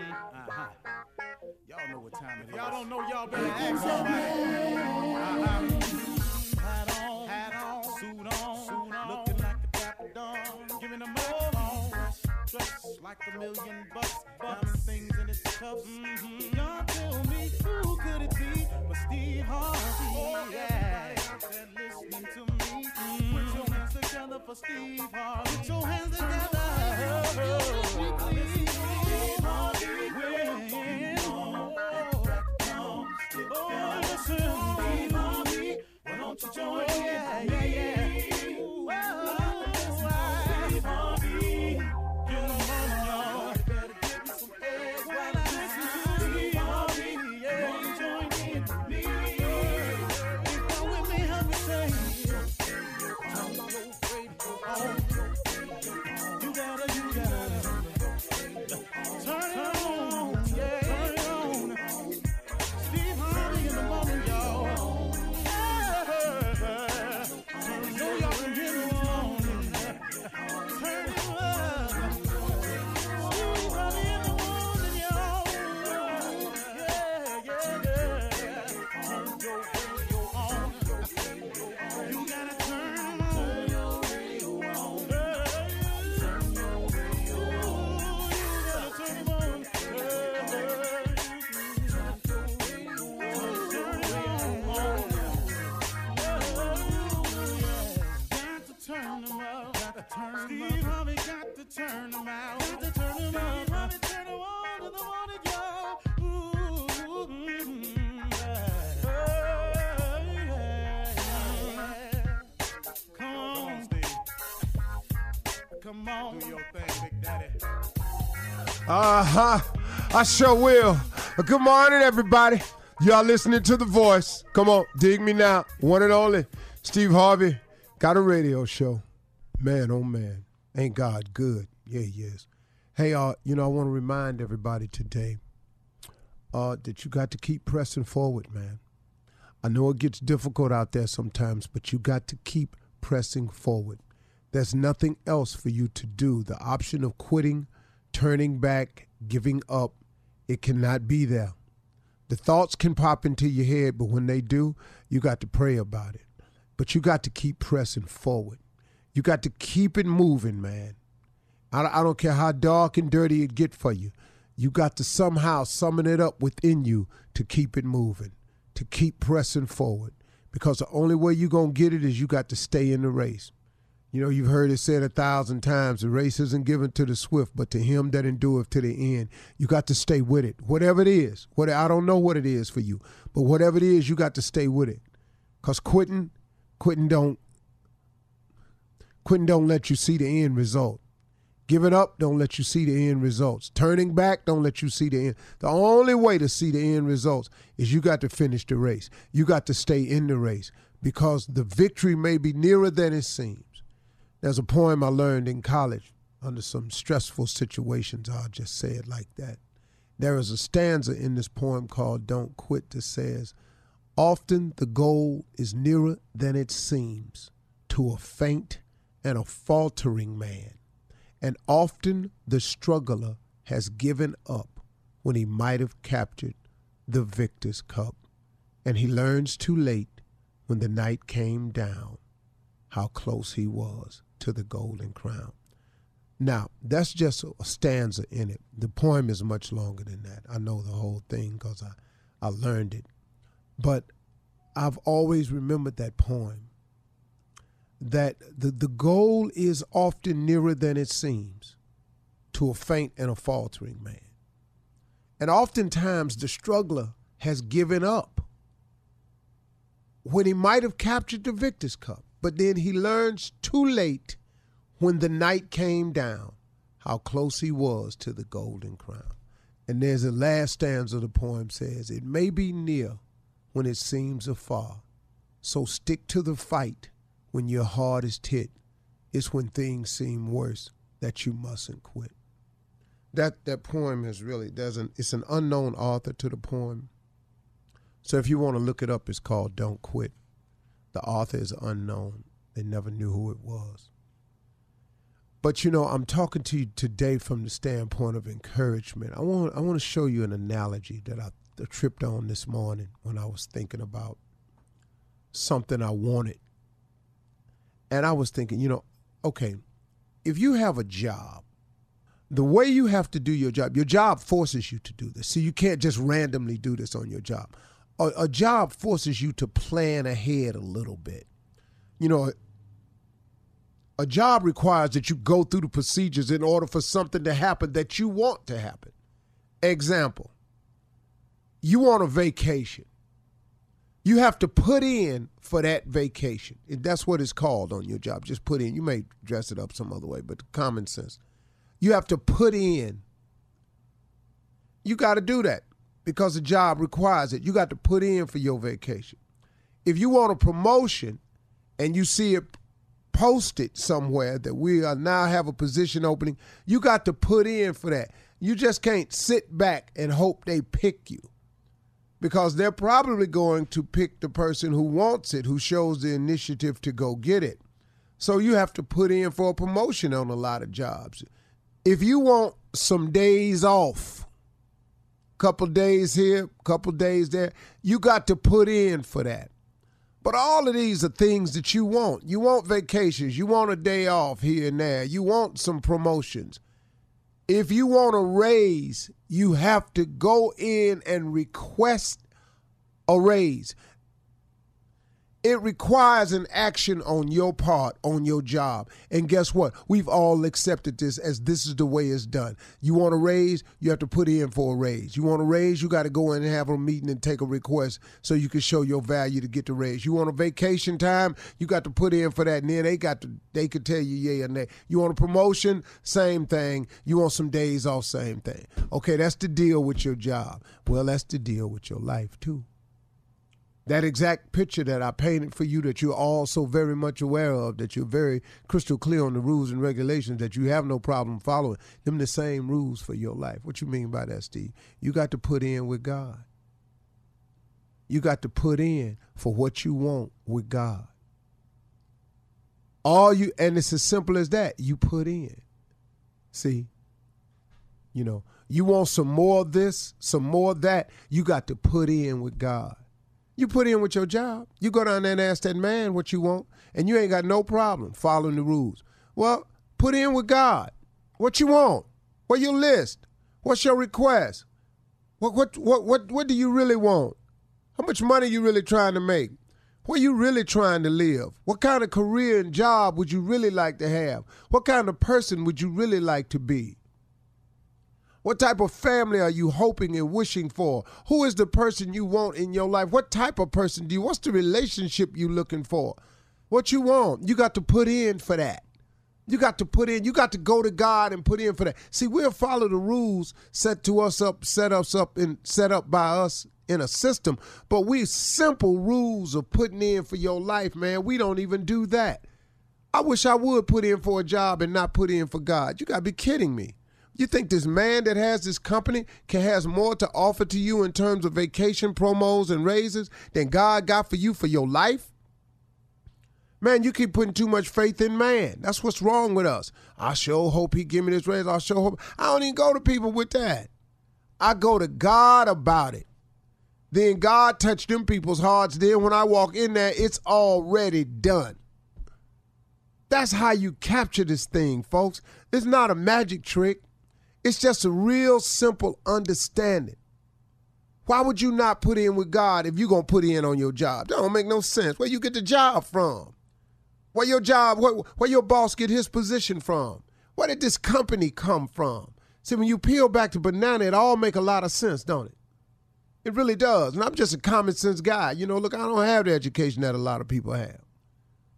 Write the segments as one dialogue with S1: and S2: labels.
S1: Uh-huh. Y'all know what time it is. Y'all don't know, y'all better ask somebody. Uh-huh. Hat on, hat on, suit on, suit on. Looking like a dapper dawn. Giving them all Dressed like a million bucks. Diamond things in its cups. Mm-hmm. Y'all tell me who could it be but Steve Harvey? Oh, yeah. Everybody listening to me. Mm-hmm. Put your hands together for Steve Harvey. Put your hands together. Steve Join yeah, yeah. Turn. Got to turn Harvey turn on in the morning. Ooh, mm, yeah. Yeah. Come on, Steve. Come on. Do your thing, Big Daddy.
S2: Uh huh. I sure will. Good morning, everybody. Y'all listening to The Voice. Come on, dig me now. One and only. Steve Harvey got a radio show. Man, oh man. Ain't God good? Yeah, he is. Hey, uh, you know, I want to remind everybody today uh, that you got to keep pressing forward, man. I know it gets difficult out there sometimes, but you got to keep pressing forward. There's nothing else for you to do. The option of quitting, turning back, giving up, it cannot be there. The thoughts can pop into your head, but when they do, you got to pray about it. But you got to keep pressing forward. You got to keep it moving, man. I, I don't care how dark and dirty it get for you. You got to somehow summon it up within you to keep it moving, to keep pressing forward. Because the only way you're going to get it is you got to stay in the race. You know, you've heard it said a thousand times the race isn't given to the swift, but to him that endureth to the end. You got to stay with it, whatever it is. What I don't know what it is for you, but whatever it is, you got to stay with it. Cause quitting, quitting don't, quitting don't let you see the end result. Giving up don't let you see the end results. Turning back don't let you see the end. The only way to see the end results is you got to finish the race. You got to stay in the race because the victory may be nearer than it seems. There's a poem I learned in college under some stressful situations. I'll just say it like that. There is a stanza in this poem called Don't Quit that says, Often the goal is nearer than it seems to a faint and a faltering man. And often the struggler has given up when he might have captured the victor's cup. And he learns too late when the night came down how close he was to the golden crown. Now, that's just a stanza in it. The poem is much longer than that. I know the whole thing because I, I learned it. But I've always remembered that poem that the, the goal is often nearer than it seems to a faint and a faltering man. And oftentimes the struggler has given up when he might have captured the victor's cup, but then he learns too late when the night came down how close he was to the golden crown. And there's a last stanza of the poem says, It may be near when it seems afar. So stick to the fight when your heart is hit. It's when things seem worse that you mustn't quit. That that poem is really there's an it's an unknown author to the poem. So if you want to look it up, it's called Don't Quit. The author is unknown. They never knew who it was. But you know, I'm talking to you today from the standpoint of encouragement. I want I want to show you an analogy that I tripped on this morning when I was thinking about something I wanted. And I was thinking, you know, okay, if you have a job, the way you have to do your job, your job forces you to do this. So you can't just randomly do this on your job. A, a job forces you to plan ahead a little bit. You know, a job requires that you go through the procedures in order for something to happen that you want to happen. Example, you want a vacation. You have to put in for that vacation. That's what it's called on your job. Just put in. You may dress it up some other way, but common sense. You have to put in. You got to do that because the job requires it. You got to put in for your vacation. If you want a promotion and you see it posted somewhere that we are now have a position opening, you got to put in for that. You just can't sit back and hope they pick you because they're probably going to pick the person who wants it, who shows the initiative to go get it. So you have to put in for a promotion on a lot of jobs. If you want some days off, couple days here, couple days there, you got to put in for that. But all of these are things that you want. You want vacations. You want a day off here and there. You want some promotions. If you want a raise, you have to go in and request a raise. It requires an action on your part, on your job. And guess what? We've all accepted this as this is the way it's done. You want a raise, you have to put in for a raise. You want a raise, you got to go in and have a meeting and take a request so you can show your value to get the raise. You want a vacation time, you got to put in for that. And then they got to they could tell you yay or nay. You want a promotion, same thing. You want some days off, same thing. Okay, that's the deal with your job. Well, that's the deal with your life too that exact picture that I painted for you that you're all so very much aware of, that you're very crystal clear on the rules and regulations that you have no problem following, them the same rules for your life. What you mean by that, Steve? You got to put in with God. You got to put in for what you want with God. All you and it's as simple as that. You put in. See? You know, you want some more of this, some more of that, you got to put in with God. You put in with your job. You go down there and ask that man what you want, and you ain't got no problem following the rules. Well, put in with God. What you want? What your list? What's your request? What what what what what do you really want? How much money you really trying to make? Where you really trying to live? What kind of career and job would you really like to have? What kind of person would you really like to be? What type of family are you hoping and wishing for? Who is the person you want in your life? What type of person do you? What's the relationship you looking for? What you want? You got to put in for that. You got to put in. You got to go to God and put in for that. See, we'll follow the rules set to us up, set us up, and set up by us in a system. But we simple rules of putting in for your life, man. We don't even do that. I wish I would put in for a job and not put in for God. You got to be kidding me. You think this man that has this company can has more to offer to you in terms of vacation promos and raises than God got for you for your life? Man, you keep putting too much faith in man. That's what's wrong with us. I sure hope he give me this raise. I sure hope. I don't even go to people with that. I go to God about it. Then God touched them people's hearts. Then when I walk in there, it's already done. That's how you capture this thing, folks. It's not a magic trick. It's just a real simple understanding. Why would you not put in with God if you're to put in on your job? That don't make no sense. Where you get the job from? Where your job, where, where your boss get his position from? Where did this company come from? See, when you peel back the banana, it all make a lot of sense, don't it? It really does. And I'm just a common sense guy. You know, look, I don't have the education that a lot of people have.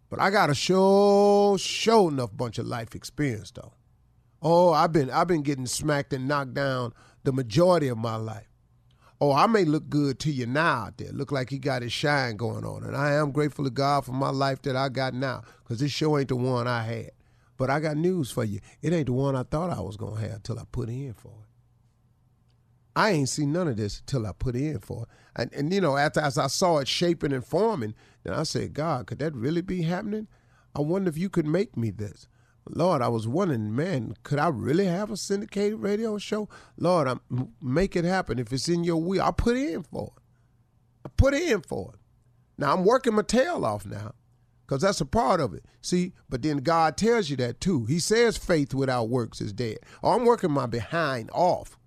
S2: But I got a show, show enough bunch of life experience, though. Oh, I've been I've been getting smacked and knocked down the majority of my life. Oh, I may look good to you now out there. Look like he got his shine going on. And I am grateful to God for my life that I got now. Because this show ain't the one I had. But I got news for you. It ain't the one I thought I was gonna have till I put in for it. I ain't seen none of this till I put in for it. And, and you know, after as I saw it shaping and forming, then I said, God, could that really be happening? I wonder if you could make me this. Lord, I was wondering, man, could I really have a syndicated radio show? Lord, I'm, make it happen. If it's in your will, I put in for it. I put in for it. Now I'm working my tail off now because that's a part of it. See, but then God tells you that too. He says faith without works is dead. Oh, I'm working my behind off.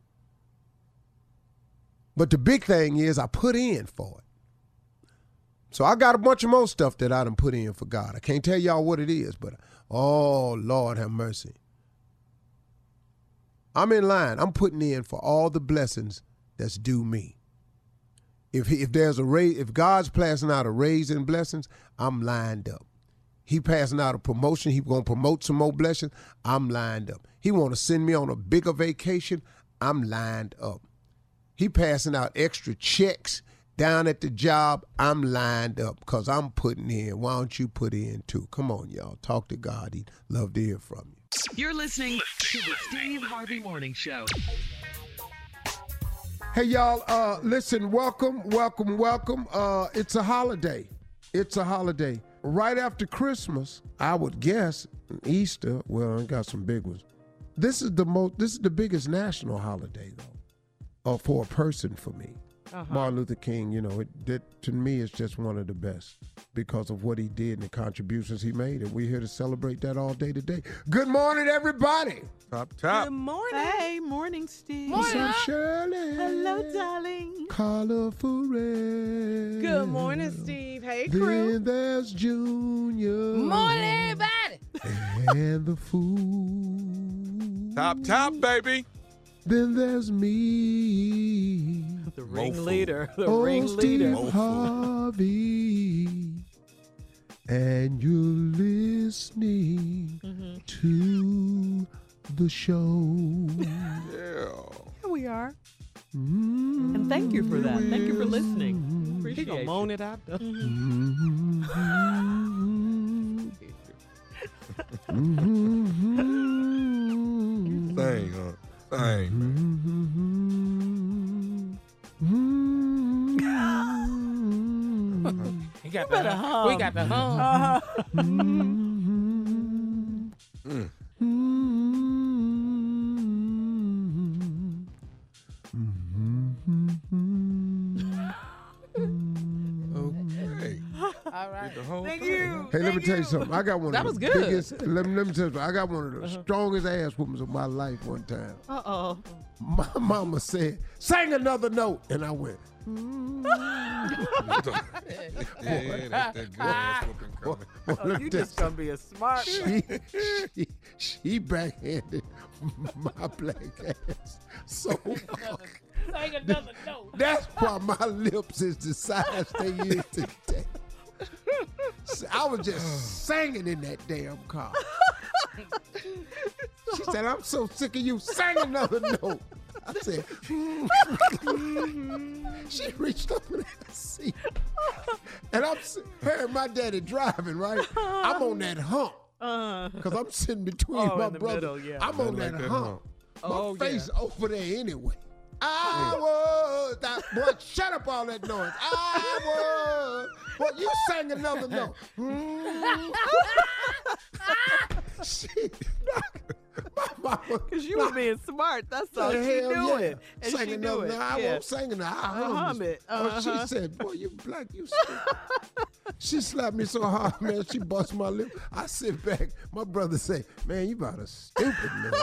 S2: But the big thing is I put in for it. So I got a bunch of more stuff that I done put in for God. I can't tell y'all what it is, but oh Lord have mercy. I'm in line. I'm putting in for all the blessings that's due me. If he, if there's a raise, if God's passing out a raise in blessings, I'm lined up. He passing out a promotion. He gonna promote some more blessings. I'm lined up. He want to send me on a bigger vacation. I'm lined up. He passing out extra checks down at the job, I'm lined up because I'm putting in. Why don't you put in too? Come on, y'all. Talk to God. He'd love to hear from you.
S3: You're listening to the Steve Harvey Morning Show.
S2: Hey, y'all. Uh, listen, welcome, welcome, welcome. Uh, it's a holiday. It's a holiday. Right after Christmas, I would guess, Easter. Well, I got some big ones. This is the most. This is the biggest national holiday, though, uh, for a person for me. Uh-huh. Martin Luther King, you know, it, that to me is just one of the best because of what he did and the contributions he made. And we're here to celebrate that all day today. Good morning, everybody.
S4: Top, top.
S5: Good morning.
S6: Hey, morning, Steve.
S2: What's up, Shirley?
S6: Hello, darling.
S2: Carla Ferrell.
S5: Good morning, Steve. Hey, crew.
S2: Then there's Junior.
S5: Morning, everybody.
S2: And the fool.
S4: Top, top, baby.
S2: Then there's me.
S6: The ringleader. The
S2: oh,
S6: ringleader.
S2: Steve Harvey. And you're listening
S6: Mm-hmm.
S2: to the show.
S4: Yeah.
S6: Here we are.
S2: Mm,
S6: And thank you for that. Thank you for listening.
S5: He
S6: Appreciate
S5: gonna moan it out. though.
S2: mm, mm,
S4: Thing, huh? Thing.
S5: He got
S6: better
S5: the
S6: hum.
S5: We got the uh-huh. hum.
S6: Uh-huh.
S4: Okay.
S2: Let me tell you something. I got one
S5: That
S2: of
S5: was
S2: the
S5: good. Uh-huh.
S2: biggest. Let me, let me tell you something. I got one of the strongest ass whoopings of my life one time.
S6: Uh oh.
S2: My mama said, "Sing another note," and I went.
S4: Yeah, that's that good ass whooping coming.
S2: Well,
S6: Oh, you just gonna be a smart.
S2: she, she, she backhanded my black ass so hard.
S5: Sing another note.
S2: That's why my lips is the size they is today. So I was just singing in that damn car. She said, I'm so sick of you. Sing another note. I said, she reached up in that seat. And I'm s- her and my daddy driving, right? I'm on that hump. Uh-huh. Because I'm sitting between
S6: Oh,
S2: my brother.
S6: middle, yeah.
S2: I'm on that,
S4: that
S2: hump.
S4: hump.
S2: My
S6: Oh, yeah.
S2: face over there anyway. I was that boy. Shut up, all that noise. I was. Well, you sang another note. She, my mama.
S6: Because you were being smart. That's all she knew
S2: yeah."
S6: it. And
S2: Sang
S6: she knew it.
S2: I
S6: yeah.
S2: won't sing it. I
S6: hum it.
S2: Oh,
S6: Uh-huh.
S2: she said, "Boy, you black, you." stupid." she slapped me so hard, man. She bust my lip. I sit back. My brother say, "Man, you about a stupid man."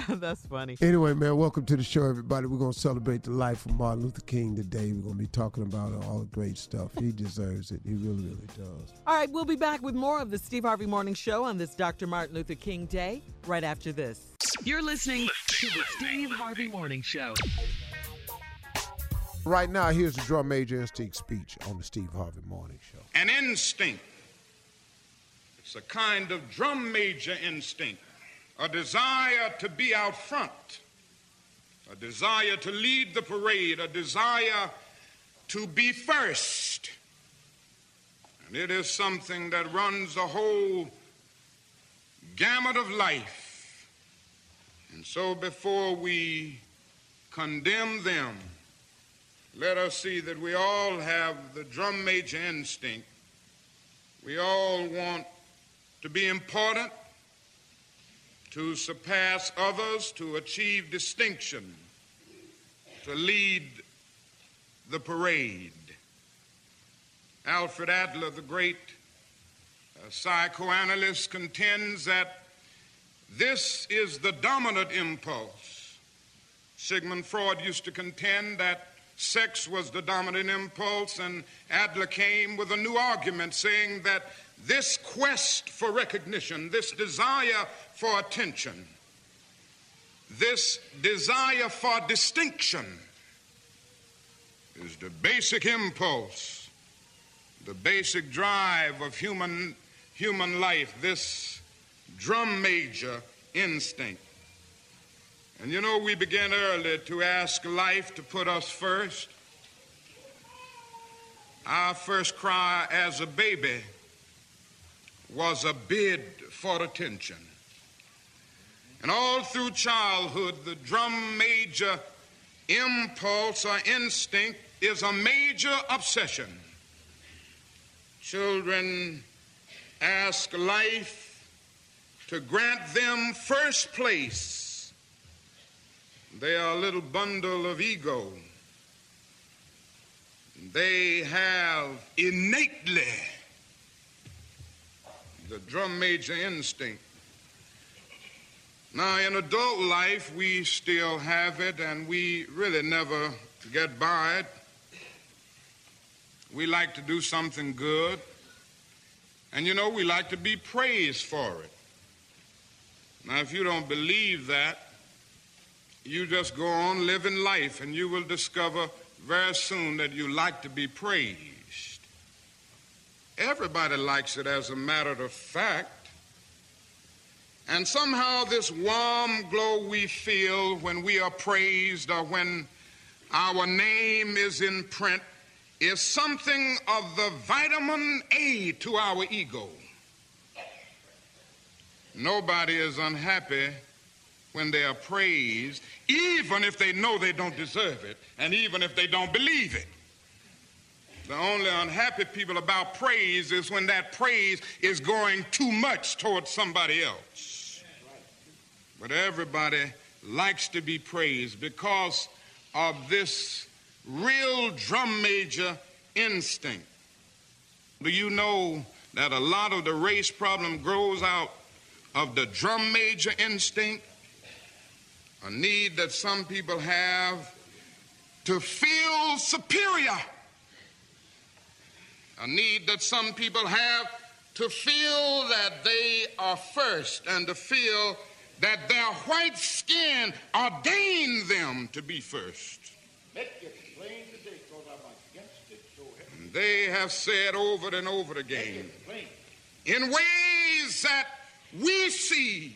S6: That's funny.
S2: Anyway, man, welcome to the show, everybody. We're going to celebrate the life of Martin Luther King today. We're going to be talking about all the great stuff. He deserves it. He really, really does.
S6: All right, we'll be back with more of the Steve Harvey Morning Show on this Dr. Martin Luther King Day right after this.
S3: You're listening to the Steve Harvey Morning Show.
S2: Right now, here's the drum major instinct speech on the Steve Harvey Morning Show.
S7: an instinct. It's a kind of drum major instinct, a desire to be out front, a desire to lead the parade, a desire to be first. And it is something that runs the whole gamut of life. And so before we condemn them, let us see that we all have the drum major instinct. We all want to be important. To surpass others, to achieve distinction, to lead the parade. Alfred Adler, the great uh, psychoanalyst, contends that this is the dominant impulse. Sigmund Freud used to contend that sex was the dominant impulse, and Adler came with a new argument saying that this quest for recognition, this desire for attention, this desire for distinction is the basic impulse, the basic drive of human, human life, this drum major instinct. And you know, we begin early to ask life to put us first. Our first cry as a baby was a bid for attention. And all through childhood, the drum major impulse or instinct is a major obsession. Children ask life to grant them first place. They are a little bundle of ego. They have innately the drum major instinct. Now, in adult life, we still have it, and we really never get by it. We like to do something good, and you know, we like to be praised for it. Now, if you don't believe that, you just go on living life, and you will discover very soon that you like to be praised. Everybody likes it as a matter of fact. And somehow, this warm glow we feel when we are praised or when our name is in print is something of the vitamin A to our ego. Nobody is unhappy when they are praised, even if they know they don't deserve it, and even if they don't believe it. The only unhappy people about praise is when that praise is going too much towards somebody else. But everybody likes to be praised because of this real drum major instinct. Do you know that a lot of the race problem grows out of the drum major instinct? A need that some people have to feel superior a need that some people have to feel that they are first and to feel that their white skin ordained them to be first. And they have said over and over again in ways that we see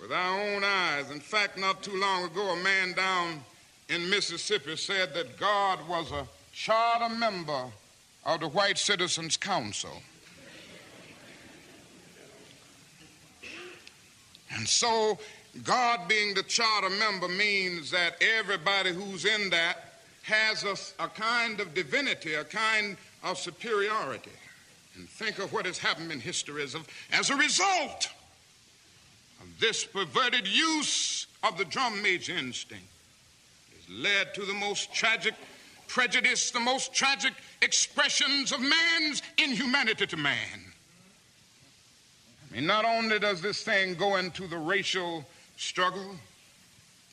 S7: with our own eyes. In fact, not too long ago, a man down in Mississippi said that God was a charter member of the White Citizens Council. And so, God being the charter member means that everybody who's in that has a, a, kind of divinity, a kind of superiority. And think of what has happened in history as, as a result of this perverted use of the drum major instinct. Has led to the most tragic prejudice, the most tragic expressions of man's inhumanity to man. I mean, not only does this thing go into the racial struggle,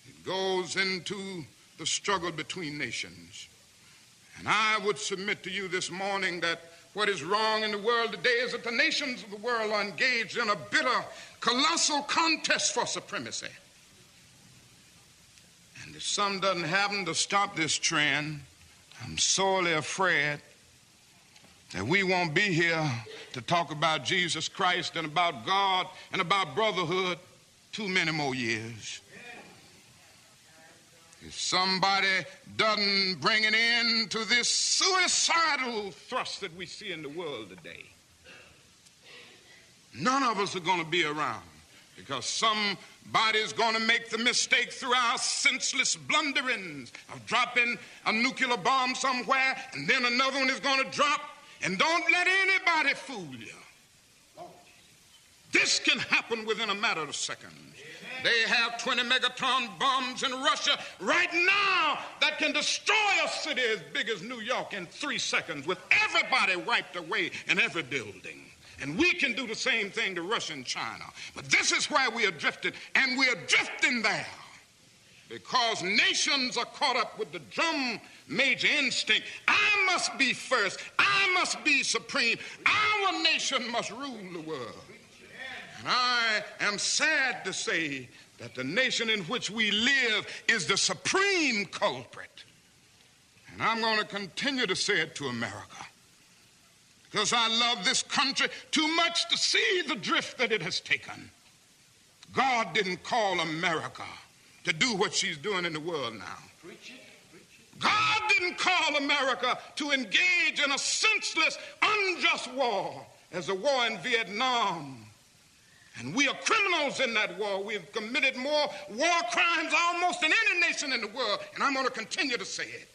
S7: it goes into the struggle between nations. And I would submit to you this morning that what is wrong in the world today is that the nations of the world are engaged in a bitter, colossal contest for supremacy. And if some doesn't happen to stop this trend, I'm sorely afraid that we won't be here to talk about Jesus Christ and about God and about brotherhood too many more years. If somebody doesn't bring an end to this suicidal thrust that we see in the world today, none of us are going to be around because somebody's going to make the mistake through our senseless blunderings of dropping a nuclear bomb somewhere, and then another one is going to drop. And don't let anybody fool you. This can happen within a matter of seconds. They have 20 megaton bombs in Russia right now that can destroy a city as big as New York in three seconds with everybody wiped away in every building. And we can do the same thing to Russia and China. But this is where we are drifted, and we are drifting there because nations are caught up with the drum major instinct. I must be first. I must be supreme. Our nation must rule the world. And I am sad to say that the nation in which we live is the supreme culprit. And I'm going to continue to say it to America because I love this country too much to see the drift that it has taken. God didn't call America to do what she's doing in the world now. God didn't call America to engage in a senseless, unjust war as the war in Vietnam. And we are criminals in that war. We've committed more war crimes almost than any nation in the world. And I'm going to continue to say it.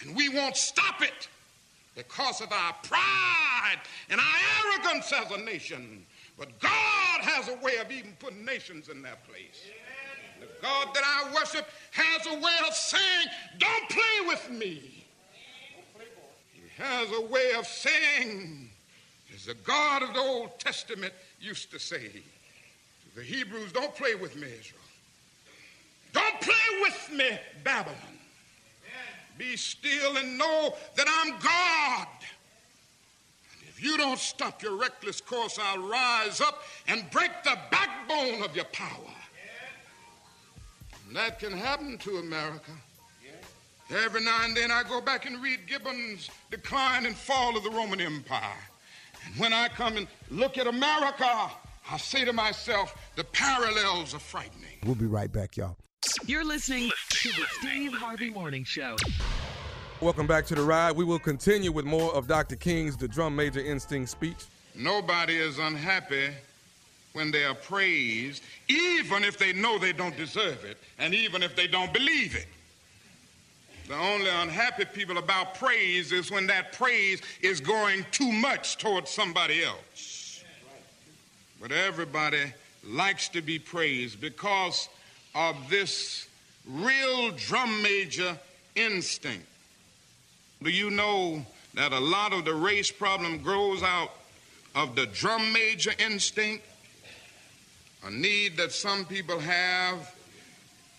S7: And we won't stop it because of our pride and our arrogance as a nation. But God has a way of even putting nations in their place. The God that I worship has a way of saying, Don't play with me. He has a way of saying, as the God of the Old Testament used to say to the Hebrews, Don't play with me, Israel. Don't play with me, Babylon. Be still and know that I'm God. And if you don't stop your reckless course, I'll rise up and break the backbone of your power. And that can happen to America. Every now and then I go back and read Gibbon's Decline and Fall of the Roman Empire. And when I come and look at America, I say to myself, the parallels are frightening.
S2: We'll be right back, y'all.
S6: You're listening to the Steve Harvey Morning Show.
S4: Welcome back to the ride. We will continue with more of Dr. King's The Drum Major Instinct speech.
S7: Nobody is unhappy when they are praised, even if they know they don't deserve it, and even if they don't believe it. The only unhappy people about praise is when that praise is going too much towards somebody else. But everybody likes to be praised because of this real drum major instinct. Do you know that a lot of the race problem grows out of the drum major instinct? A need that some people have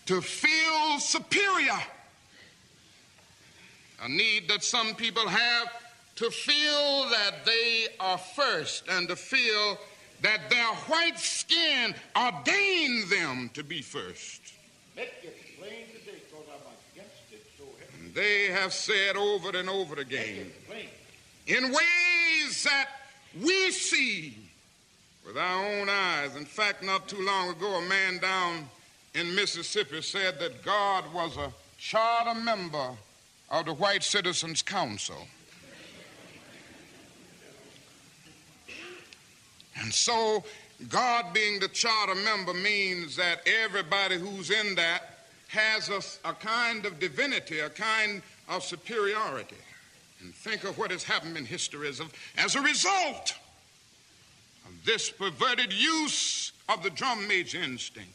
S7: to feel superior. A need that some people have to feel that they are first and to feel that their white skin ordained them to be first. And they have said over and over again in ways that we see with our own eyes. In fact, not too long ago, a man down in Mississippi said that God was a charter member of the White Citizens Council. And so, God being the charter member means that everybody who's in that has a, a, kind of divinity, a kind of superiority. And think of what has happened in history as, as a result of this perverted use of the drum major instinct.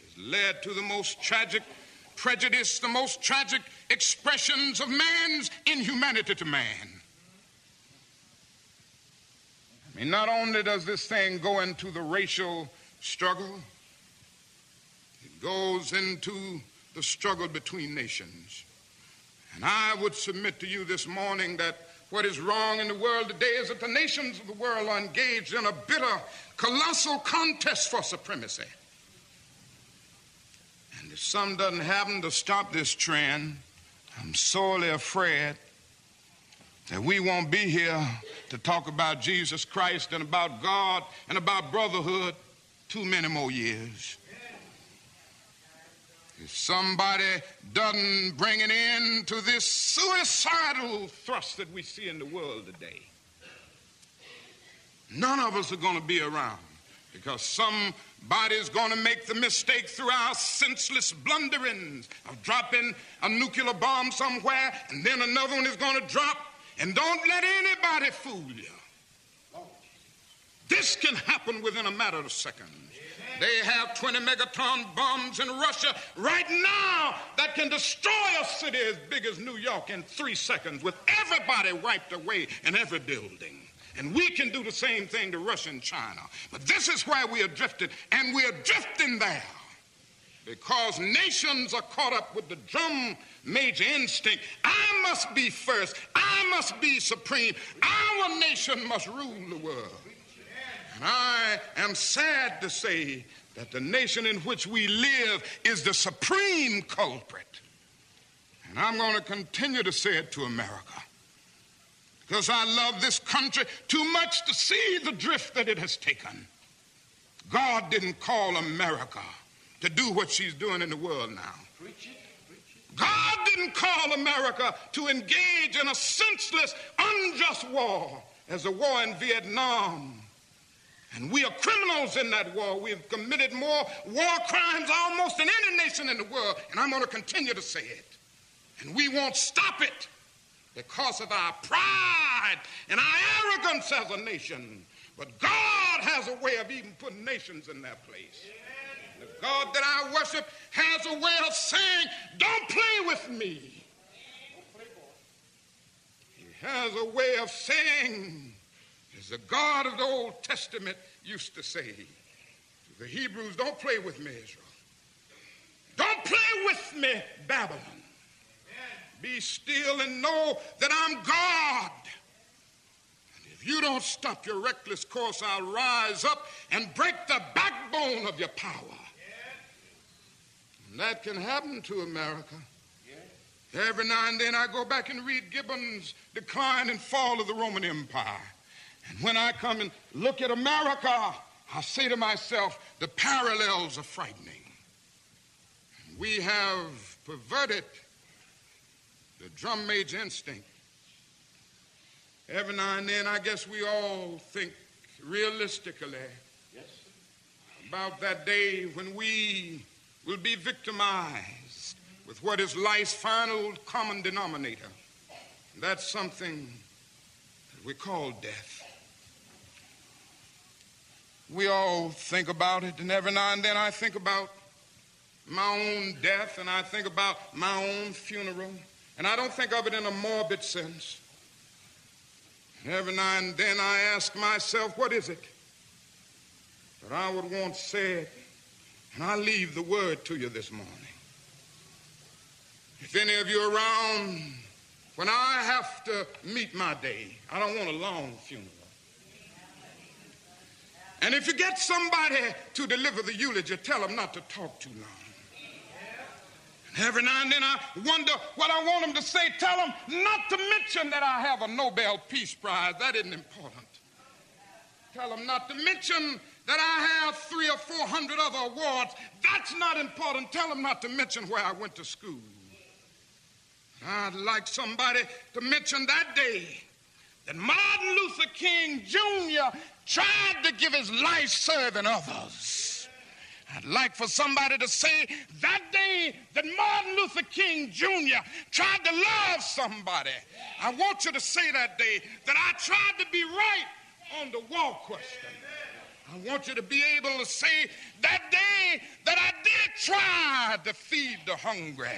S7: Has led to the most tragic prejudice, the most tragic expressions of man's inhumanity to man. I mean, not only does this thing go into the racial struggle, it goes into the struggle between nations. And I would submit to you this morning that what is wrong in the world today is that the nations of the world are engaged in a bitter, colossal contest for supremacy. And if some doesn't happen to stop this trend, I'm sorely afraid that we won't be here to talk about Jesus Christ and about God and about brotherhood too many more years. If somebody doesn't bring an end to this suicidal thrust that we see in the world today, none of us are going to be around because somebody's going to make the mistake through our senseless blunderings of dropping a nuclear bomb somewhere and then another one is going to drop and don't let anybody fool you. This can happen within a matter of seconds. They have 20 megaton bombs in Russia right now that can destroy a city as big as New York in three seconds with everybody wiped away in every building. And we can do the same thing to Russia and China. But this is where we are drifting, and we are drifting there because nations are caught up with the drum major instinct. I must be first. I must be supreme. Our nation must rule the world. And I am sad to say that the nation in which we live is the supreme culprit. And I'm going to continue to say it to America because I love this country too much to see the drift that it has taken. God didn't call America to do what she's doing in the world now. God didn't call America to engage in a senseless, unjust war as the war in Vietnam. And we are criminals in that war. We've committed more war crimes almost than any nation in the world. And I'm going to continue to say it. And we won't stop it because of our pride and our arrogance as a nation. But God has a way of even putting nations in their place. The God that I worship has a way of saying, Don't play with me. He has a way of saying, as the God of the Old Testament used to say to the Hebrews, Don't play with me, Israel. Don't play with me, Babylon. Be still and know that I'm God. And if you don't stop your reckless course, I'll rise up and break the backbone of your power. And that can happen to America. Every now and then I go back and read Gibbon's Decline and Fall of the Roman Empire. And when I come and look at America, I say to myself, the parallels are frightening. We have perverted the drum major instinct. Every now and then, I guess we all think realistically about that day when we will be victimized with what is life's final common denominator. That's something that we call death. We all think about it, and every now and then I think about my own death and I think about my own funeral. And I don't think of it in a morbid sense. Every now and then I ask myself, what is it that I would want said? And I leave the word to you this morning. If any of you around when I have to meet my day, I don't want a long funeral. And if you get somebody to deliver the eulogy, tell them not to talk too long. And Every now and then I wonder what I want them to say. Tell them not to mention that I have a Nobel Peace Prize. That isn't important. Tell them not to mention that I have three or four hundred other awards. That's not important. Tell them not to mention where I went to school. I'd like somebody to mention that day that Martin Luther King Jr. tried to give his life serving others. I'd like for somebody to say that day that Martin Luther King Jr. tried to love somebody. I want you to say that day that I tried to be right on the war question. I want you to be able to say that day that I did try to feed the hungry.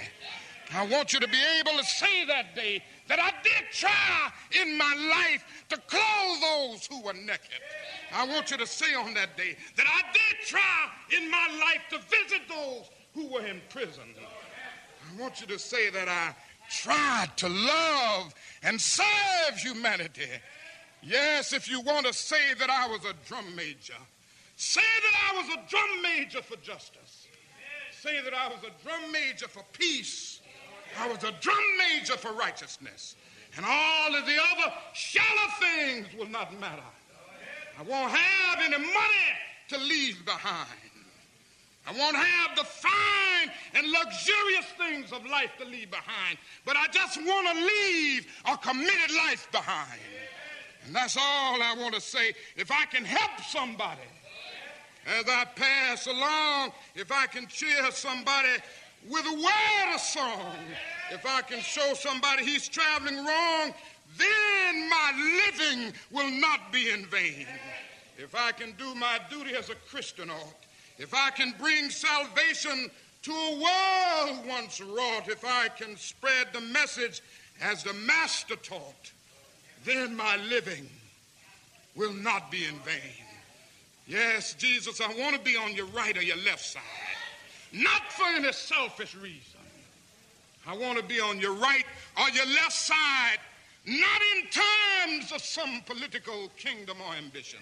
S7: I want you to be able to say that day that I did try in my life to clothe those who were naked. I want you to say on that day that I did try in my life to visit those who were in prison. I want you to say that I tried to love and serve humanity. Yes, if you want to say that I was a drum major, say that I was a drum major for justice. Say that I was a drum major for peace. I was a drum major for righteousness. And all of the other shallow things will not matter. I won't have any money to leave behind. I won't have the fine and luxurious things of life to leave behind. But I just want to leave a committed life behind. And that's all I want to say. If I can help somebody as I pass along, if I can cheer somebody with a word of song, if I can show somebody he's traveling wrong, then my living will not be in vain. if I can do my duty as a Christian ought, if I can bring salvation to a world once wrought, if I can spread the message as the Master taught, then my living will not be in vain. Yes, Jesus, I want to be on your right or your left side, not for any selfish reason. I want to be on your right or your left side, not in terms of some political kingdom or ambition,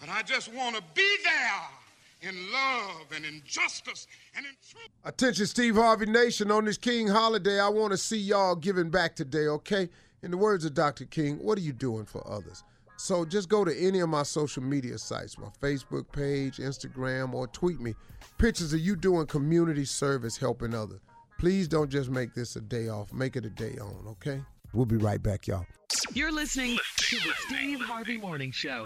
S7: but I just want to be there in love and in justice and in truth.
S2: Attention, Steve Harvey Nation. On this King holiday, I want to see y'all giving back today, okay? In the words of Dr. King, what are you doing for others? So just go to any of my social media sites, my Facebook page, Instagram, or tweet me pictures of you doing community service helping others. Please don't just make this a day off, make it a day on, okay? We'll be right back, y'all.
S3: You're listening to the Steve Harvey Morning Show.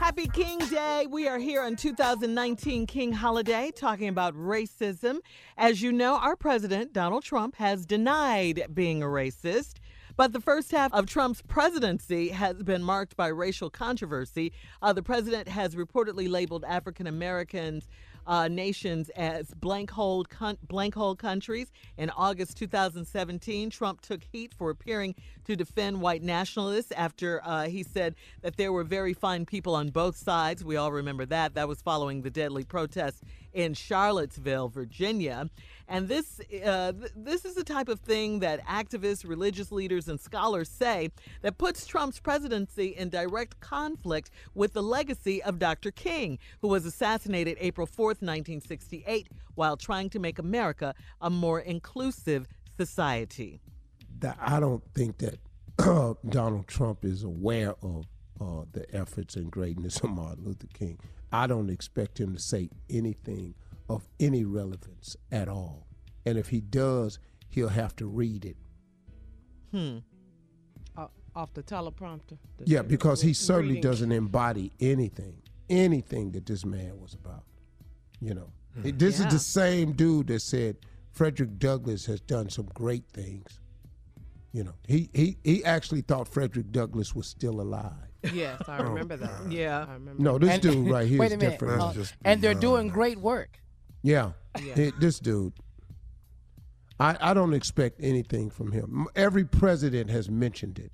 S6: Happy King Day. We are here on 2019 King Holiday talking about racism. As you know, our president, Donald Trump, has denied being a racist. But the first half of Trump's presidency has been marked by racial controversy. Uh, the president has reportedly labeled African Americans uh, nations as blank hole con- blank hole countries. In August 2017, Trump took heat for appearing to defend white nationalists after uh, he said that there were very fine people on both sides. We all remember that. That was following the deadly protests in Charlottesville, Virginia. And this uh, th- this is the type of thing that activists, religious leaders, and scholars say that puts Trump's presidency in direct conflict with the legacy of Dr. King, who was assassinated April 4th, 1968, while trying to make America a more inclusive society.
S2: That I don't think that Donald Trump is aware of uh, the efforts and greatness of Martin Luther King. I don't expect him to say anything of any relevance at all. And if he does, he'll have to read it.
S8: Uh, off the teleprompter. The-
S2: Yeah, because he certainly
S8: reading.
S2: doesn't embody anything, anything that this man was about. You know, this
S6: Yeah.
S2: is the same dude that said Frederick Douglass has done some great things. You know, he he he actually thought Frederick Douglass was still alive.
S8: Yes, I remember that.
S6: Yeah.
S8: I remember.
S2: No, this
S9: And-
S2: dude right here
S9: Wait
S2: is
S9: a minute.
S2: different.
S9: uh,
S4: just
S9: and they're doing
S4: beyond
S9: great work.
S2: Yeah, Th- this dude. I, I don't expect anything from him. Every president has mentioned it.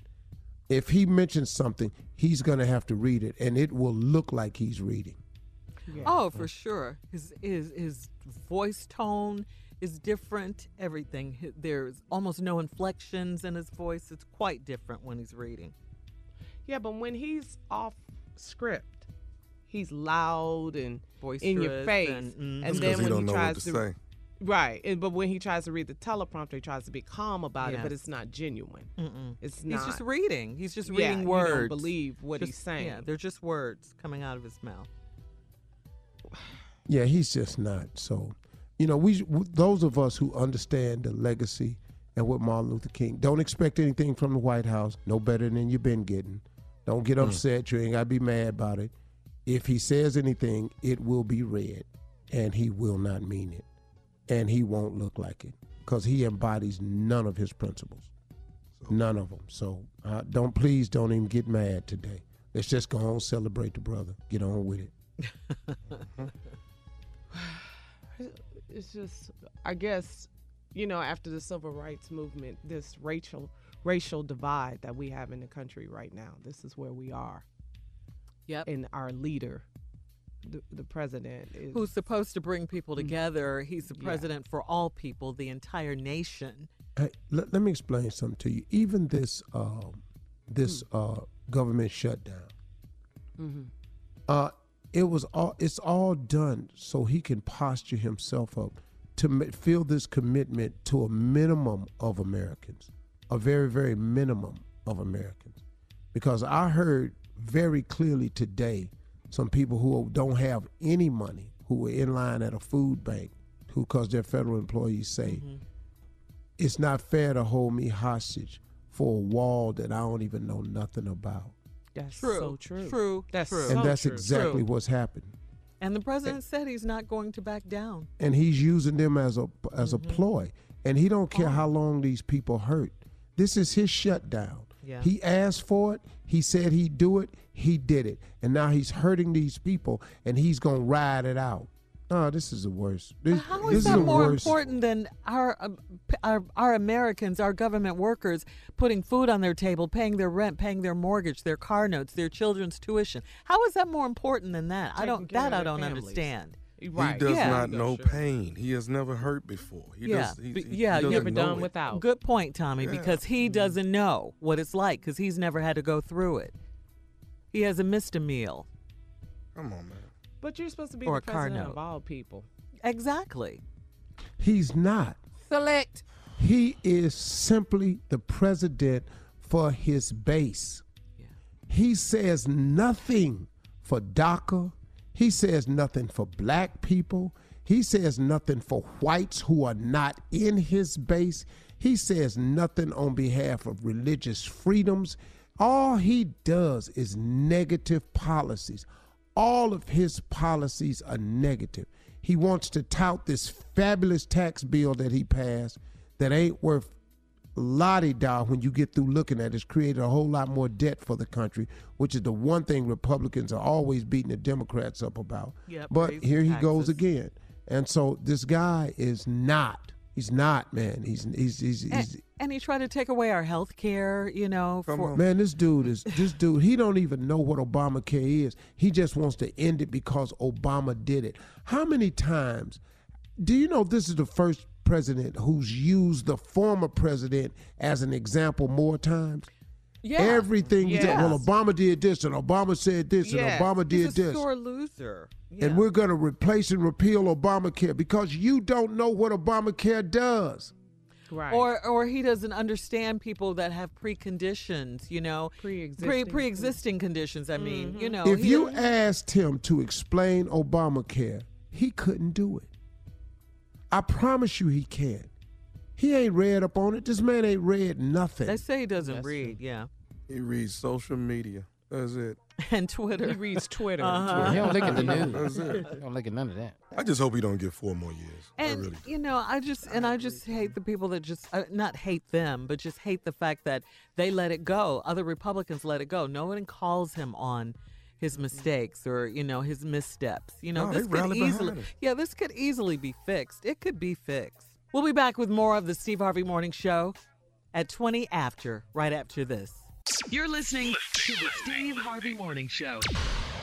S2: If he mentions something, he's going to have to read it, and it will look like he's reading.
S6: Oh, for sure. His his his voice tone is different. Everything. There's almost no inflections in his voice. It's quite different when he's reading.
S8: Yeah, but when he's off script, he's loud and
S6: Boisterous
S8: in your face.
S6: and- mhm.
S8: And, then
S4: because he
S8: when
S4: don't
S8: he
S4: know
S8: tries
S4: what to
S8: to
S4: say.
S8: right, and- but when he tries to read the teleprompter, he tries to be calm about it, but it's not genuine.
S6: Mm-mm.
S8: It's
S6: He's just reading. He's just
S8: Yeah,
S6: reading
S8: you don't
S6: words.
S8: believe what he's saying.
S6: Yeah, they're just words coming out of his mouth.
S2: Yeah, he's just not. So, you know, we those of us who understand the legacy and what Martin Luther King don't expect anything from the White House. No better than you've been getting. Don't get upset. You ain't got to be mad about it. If he says anything, it will be read, and he will not mean it, and he won't look like it because he embodies none of his principles, none of them. So, uh, don't please don't even get mad today. Let's just go on celebrate the brother. Get on with it.
S8: it's just I guess you know after the civil rights movement, this racial racial divide that we have in the country right now. This is where we are,
S6: Yep.
S8: and our leader, the, the president, is
S6: Who's supposed to bring people together? He's the
S8: Yeah.
S6: president for all people, the entire nation.
S2: Hey, let, let me explain something to you. Even this uh, this uh, government shutdown, uh, it was all it's all done so he can posture himself up to feel this commitment to a minimum of Americans, a very very minimum of Americans, because I heard very clearly today some people who don't have any money who were in line at a food bank who because they're federal employees say mm-hmm. it's not fair to hold me hostage for a wall that I don't even know nothing about.
S8: That's
S6: True.
S8: so true.
S6: True.
S8: That's
S6: True.
S2: and that's
S8: true.
S2: exactly
S6: True.
S2: what's happened.
S6: And the president said he's not going to back down.
S2: And he's using them as a as
S6: Mm-hmm.
S2: a ploy. And he don't
S6: Oh.
S2: care how long these people hurt. This is his shutdown.
S6: Yeah.
S2: He asked for it. He said he'd do it. he did it. And now he's hurting these people and he's going to ride it out. Oh, this is the worst. This,
S6: How
S2: this
S6: is that more
S2: worst.
S6: important than our, um, our our Americans, our government workers, putting food on their table, paying their rent, paying their mortgage, their car notes, their children's tuition? How is that more important than that? I don't. That I don't
S8: families.
S6: understand.
S8: Right.
S4: He does
S6: Yeah.
S4: not know pain. He has never hurt before. He
S6: Yeah,
S4: does, he,
S6: but
S4: he-
S6: yeah,
S4: he
S6: you
S4: doesn't
S8: Never done
S4: it.
S8: without.
S6: Good point, Tommy,
S4: Yeah.
S6: because he doesn't know what it's like because he's never had to go through it. He hasn't missed a meal.
S4: Come on, man.
S8: But you're supposed to be
S6: Or
S8: the
S6: a
S8: president
S6: note.
S8: of all people.
S6: Exactly.
S2: He's not.
S5: Select.
S2: He is simply the president for his base. He says nothing for DACA. He says nothing for black people. He says nothing for whites who are not in his base. He says nothing on behalf of religious freedoms. All he does is negative policies. All of his policies are negative. He wants to tout this fabulous tax bill that he passed that ain't worth lottie da when you get through looking at it. It's created a whole lot more debt for the country, which is the one thing Republicans are always beating the Democrats up about.
S6: Yep,
S2: but here he goes again. And so this guy is not. He's not, man. He's he's he's, he's
S6: And, and he tried to take away our health care, you know, for.
S2: Man, this dude is this dude. He don't even know what Obamacare is. He just wants to end it because Obama did it. How many times? Do you know this is the first president who's used the former president as an example more times?
S6: Yeah.
S2: Everything he said, well, Obama did this and Obama said this
S8: Yes.
S2: and Obama
S6: He's
S2: did
S6: a
S2: this.
S6: sore loser. Yeah.
S2: And we're going to replace and repeal Obamacare because you don't know what Obamacare does.
S8: Right.
S6: or or he doesn't understand people that have preconditions, you know,
S8: Pre-existing.
S6: pre pre-existing conditions. I mean, you mm-hmm. know,
S2: If you
S6: doesn't-
S2: asked him to explain Obamacare, he couldn't do it. I promise you he can't. He ain't read up on it. This man ain't read nothing.
S6: they say he doesn't
S8: That's
S6: read, yeah,
S4: He reads social media. That's it.
S6: and Twitter.
S8: he reads Twitter.
S6: Uh-huh.
S9: He don't look at the news.
S4: That's it.
S9: He don't look at none of that.
S4: I just hope he don't get four more years. I
S6: And
S4: really do.
S6: you know, I just and I just hate the people that just uh, not hate them, but just hate the fact that they let it go. Other Republicans let it go. No one calls him on his mistakes or you know his missteps. You know,
S4: No, they
S6: this could
S4: rally behind
S6: easily
S4: him.
S6: yeah, this could easily be fixed. It could be fixed. We'll be back with more of the Steve Harvey Morning Show at 20 after, right after this.
S3: You're listening to the Steve Harvey Morning Show.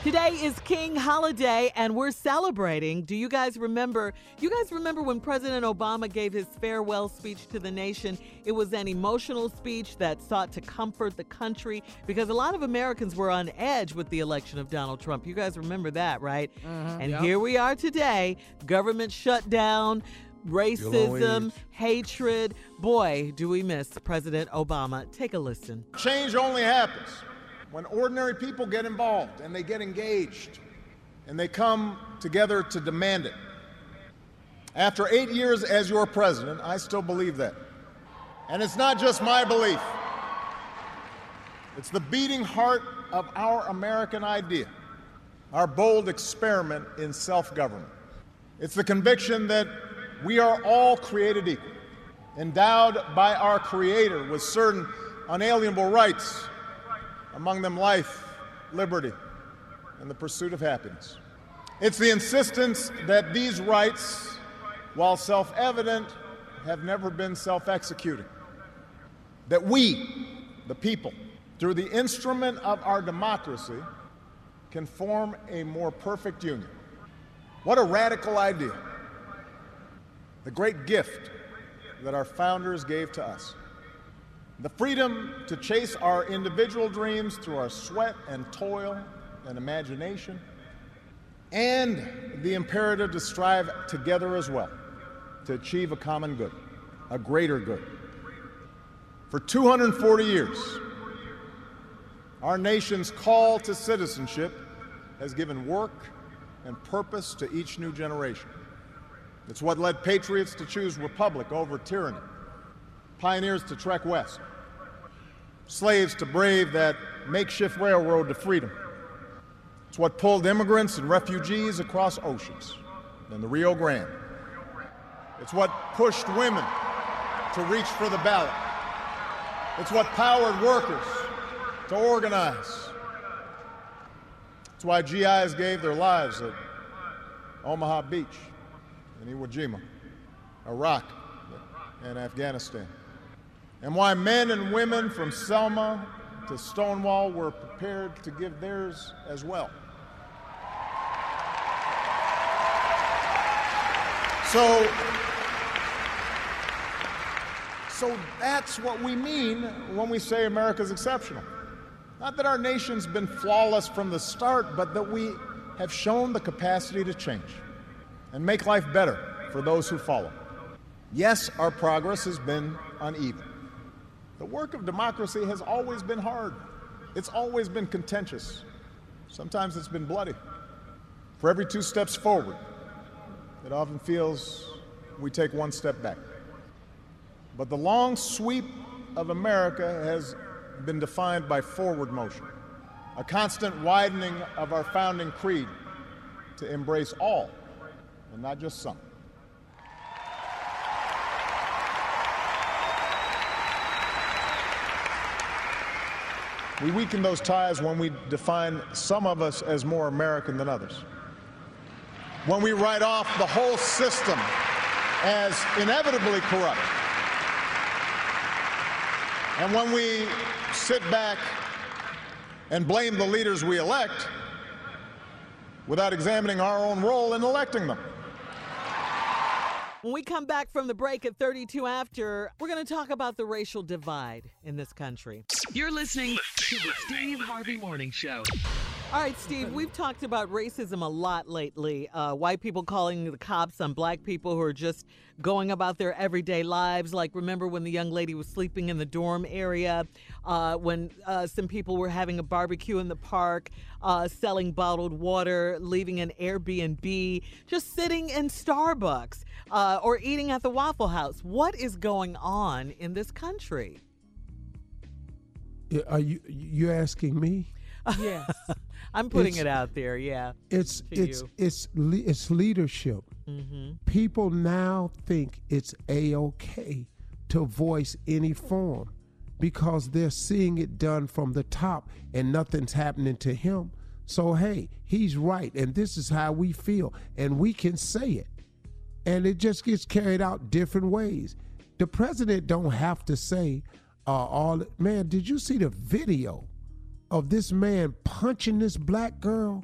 S6: Today is King Holiday, and we're celebrating. Do you guys remember? You guys remember when President Obama gave his farewell speech to the nation? It was an emotional speech that sought to comfort the country because a lot of Americans were on edge with the election of Donald Trump. You guys remember that, right? Mm-hmm. And here we are today government shutdown, racism, hatred. Boy, do we miss President Obama. Take a listen.
S10: Change only happens when ordinary people get involved and they get engaged and they come together to demand it. After eight years as your president, I still believe that. And it's not just my belief, it's the beating heart of our American idea, our bold experiment in self government. It's the conviction that we are all created equal, endowed by our Creator with certain unalienable rights, among them life, liberty, and the pursuit of happiness. It's the insistence that these rights, while self evident, have never been self executing. That we, the people, through the instrument of our democracy, can form a more perfect union. What a radical idea. The great gift that our founders gave to us. The freedom to chase our individual dreams through our sweat and toil and imagination, and the imperative to strive together as well to achieve a common good, a greater good. For 240 years, our nation's call to citizenship has given work and purpose to each new generation. It's what led patriots to choose republic over tyranny, pioneers to trek west, slaves to brave that makeshift railroad to freedom. It's what pulled immigrants and refugees across oceans and the Rio Grande. It's what pushed women to reach for the ballot. It's what powered workers to organize. It's why GIs gave their lives at Omaha Beach, in Iwo Jima, Iraq, and Afghanistan. And why men and women from Selma to Stonewall were prepared to give theirs as well. So, so that's what we mean when we say America's exceptional. Not that our nation's been flawless from the start, but that we have shown the capacity to change and make life better for those who follow. Yes, our progress has been uneven. The work of democracy has always been hard. It's always been contentious. Sometimes it's been bloody. For every two steps forward, it often feels we take one step back. But the long sweep of America has been defined by forward motion, a constant widening of our founding creed to embrace all and not just some. We weaken those ties when we define some of us as more American than others. When we write off the whole system as inevitably corrupt. And when we sit back and blame the leaders we elect without examining our own role in electing them.
S6: When we come back from the break at 32 after, we're going to talk about the racial divide in this country.
S3: You're listening to the Steve Harvey Morning Show.
S6: All right, Steve, we've talked about racism a lot lately. Uh, white people calling the cops on black people who are just going about their everyday lives. Like, remember when the young lady was sleeping in the dorm area, uh, when uh, some people were having a barbecue in the park, uh, selling bottled water, leaving an Airbnb, just sitting in Starbucks uh, or eating at the Waffle House. What is going on in this country?
S2: Are you you asking me?
S6: Yes. I'm putting
S2: It's-
S6: it out there, yeah.
S2: It's
S6: to
S2: it's
S6: you.
S2: it's le- it's leadership.
S6: Mm-hmm.
S2: People now think it's a okay to voice any form because they're seeing it done from the top and nothing's happening to him. So hey, he's right, and this is how we feel, and we can say it, and it just gets carried out different ways. The president don't have to say uh, all. Man, did you see the video of this man punching this black girl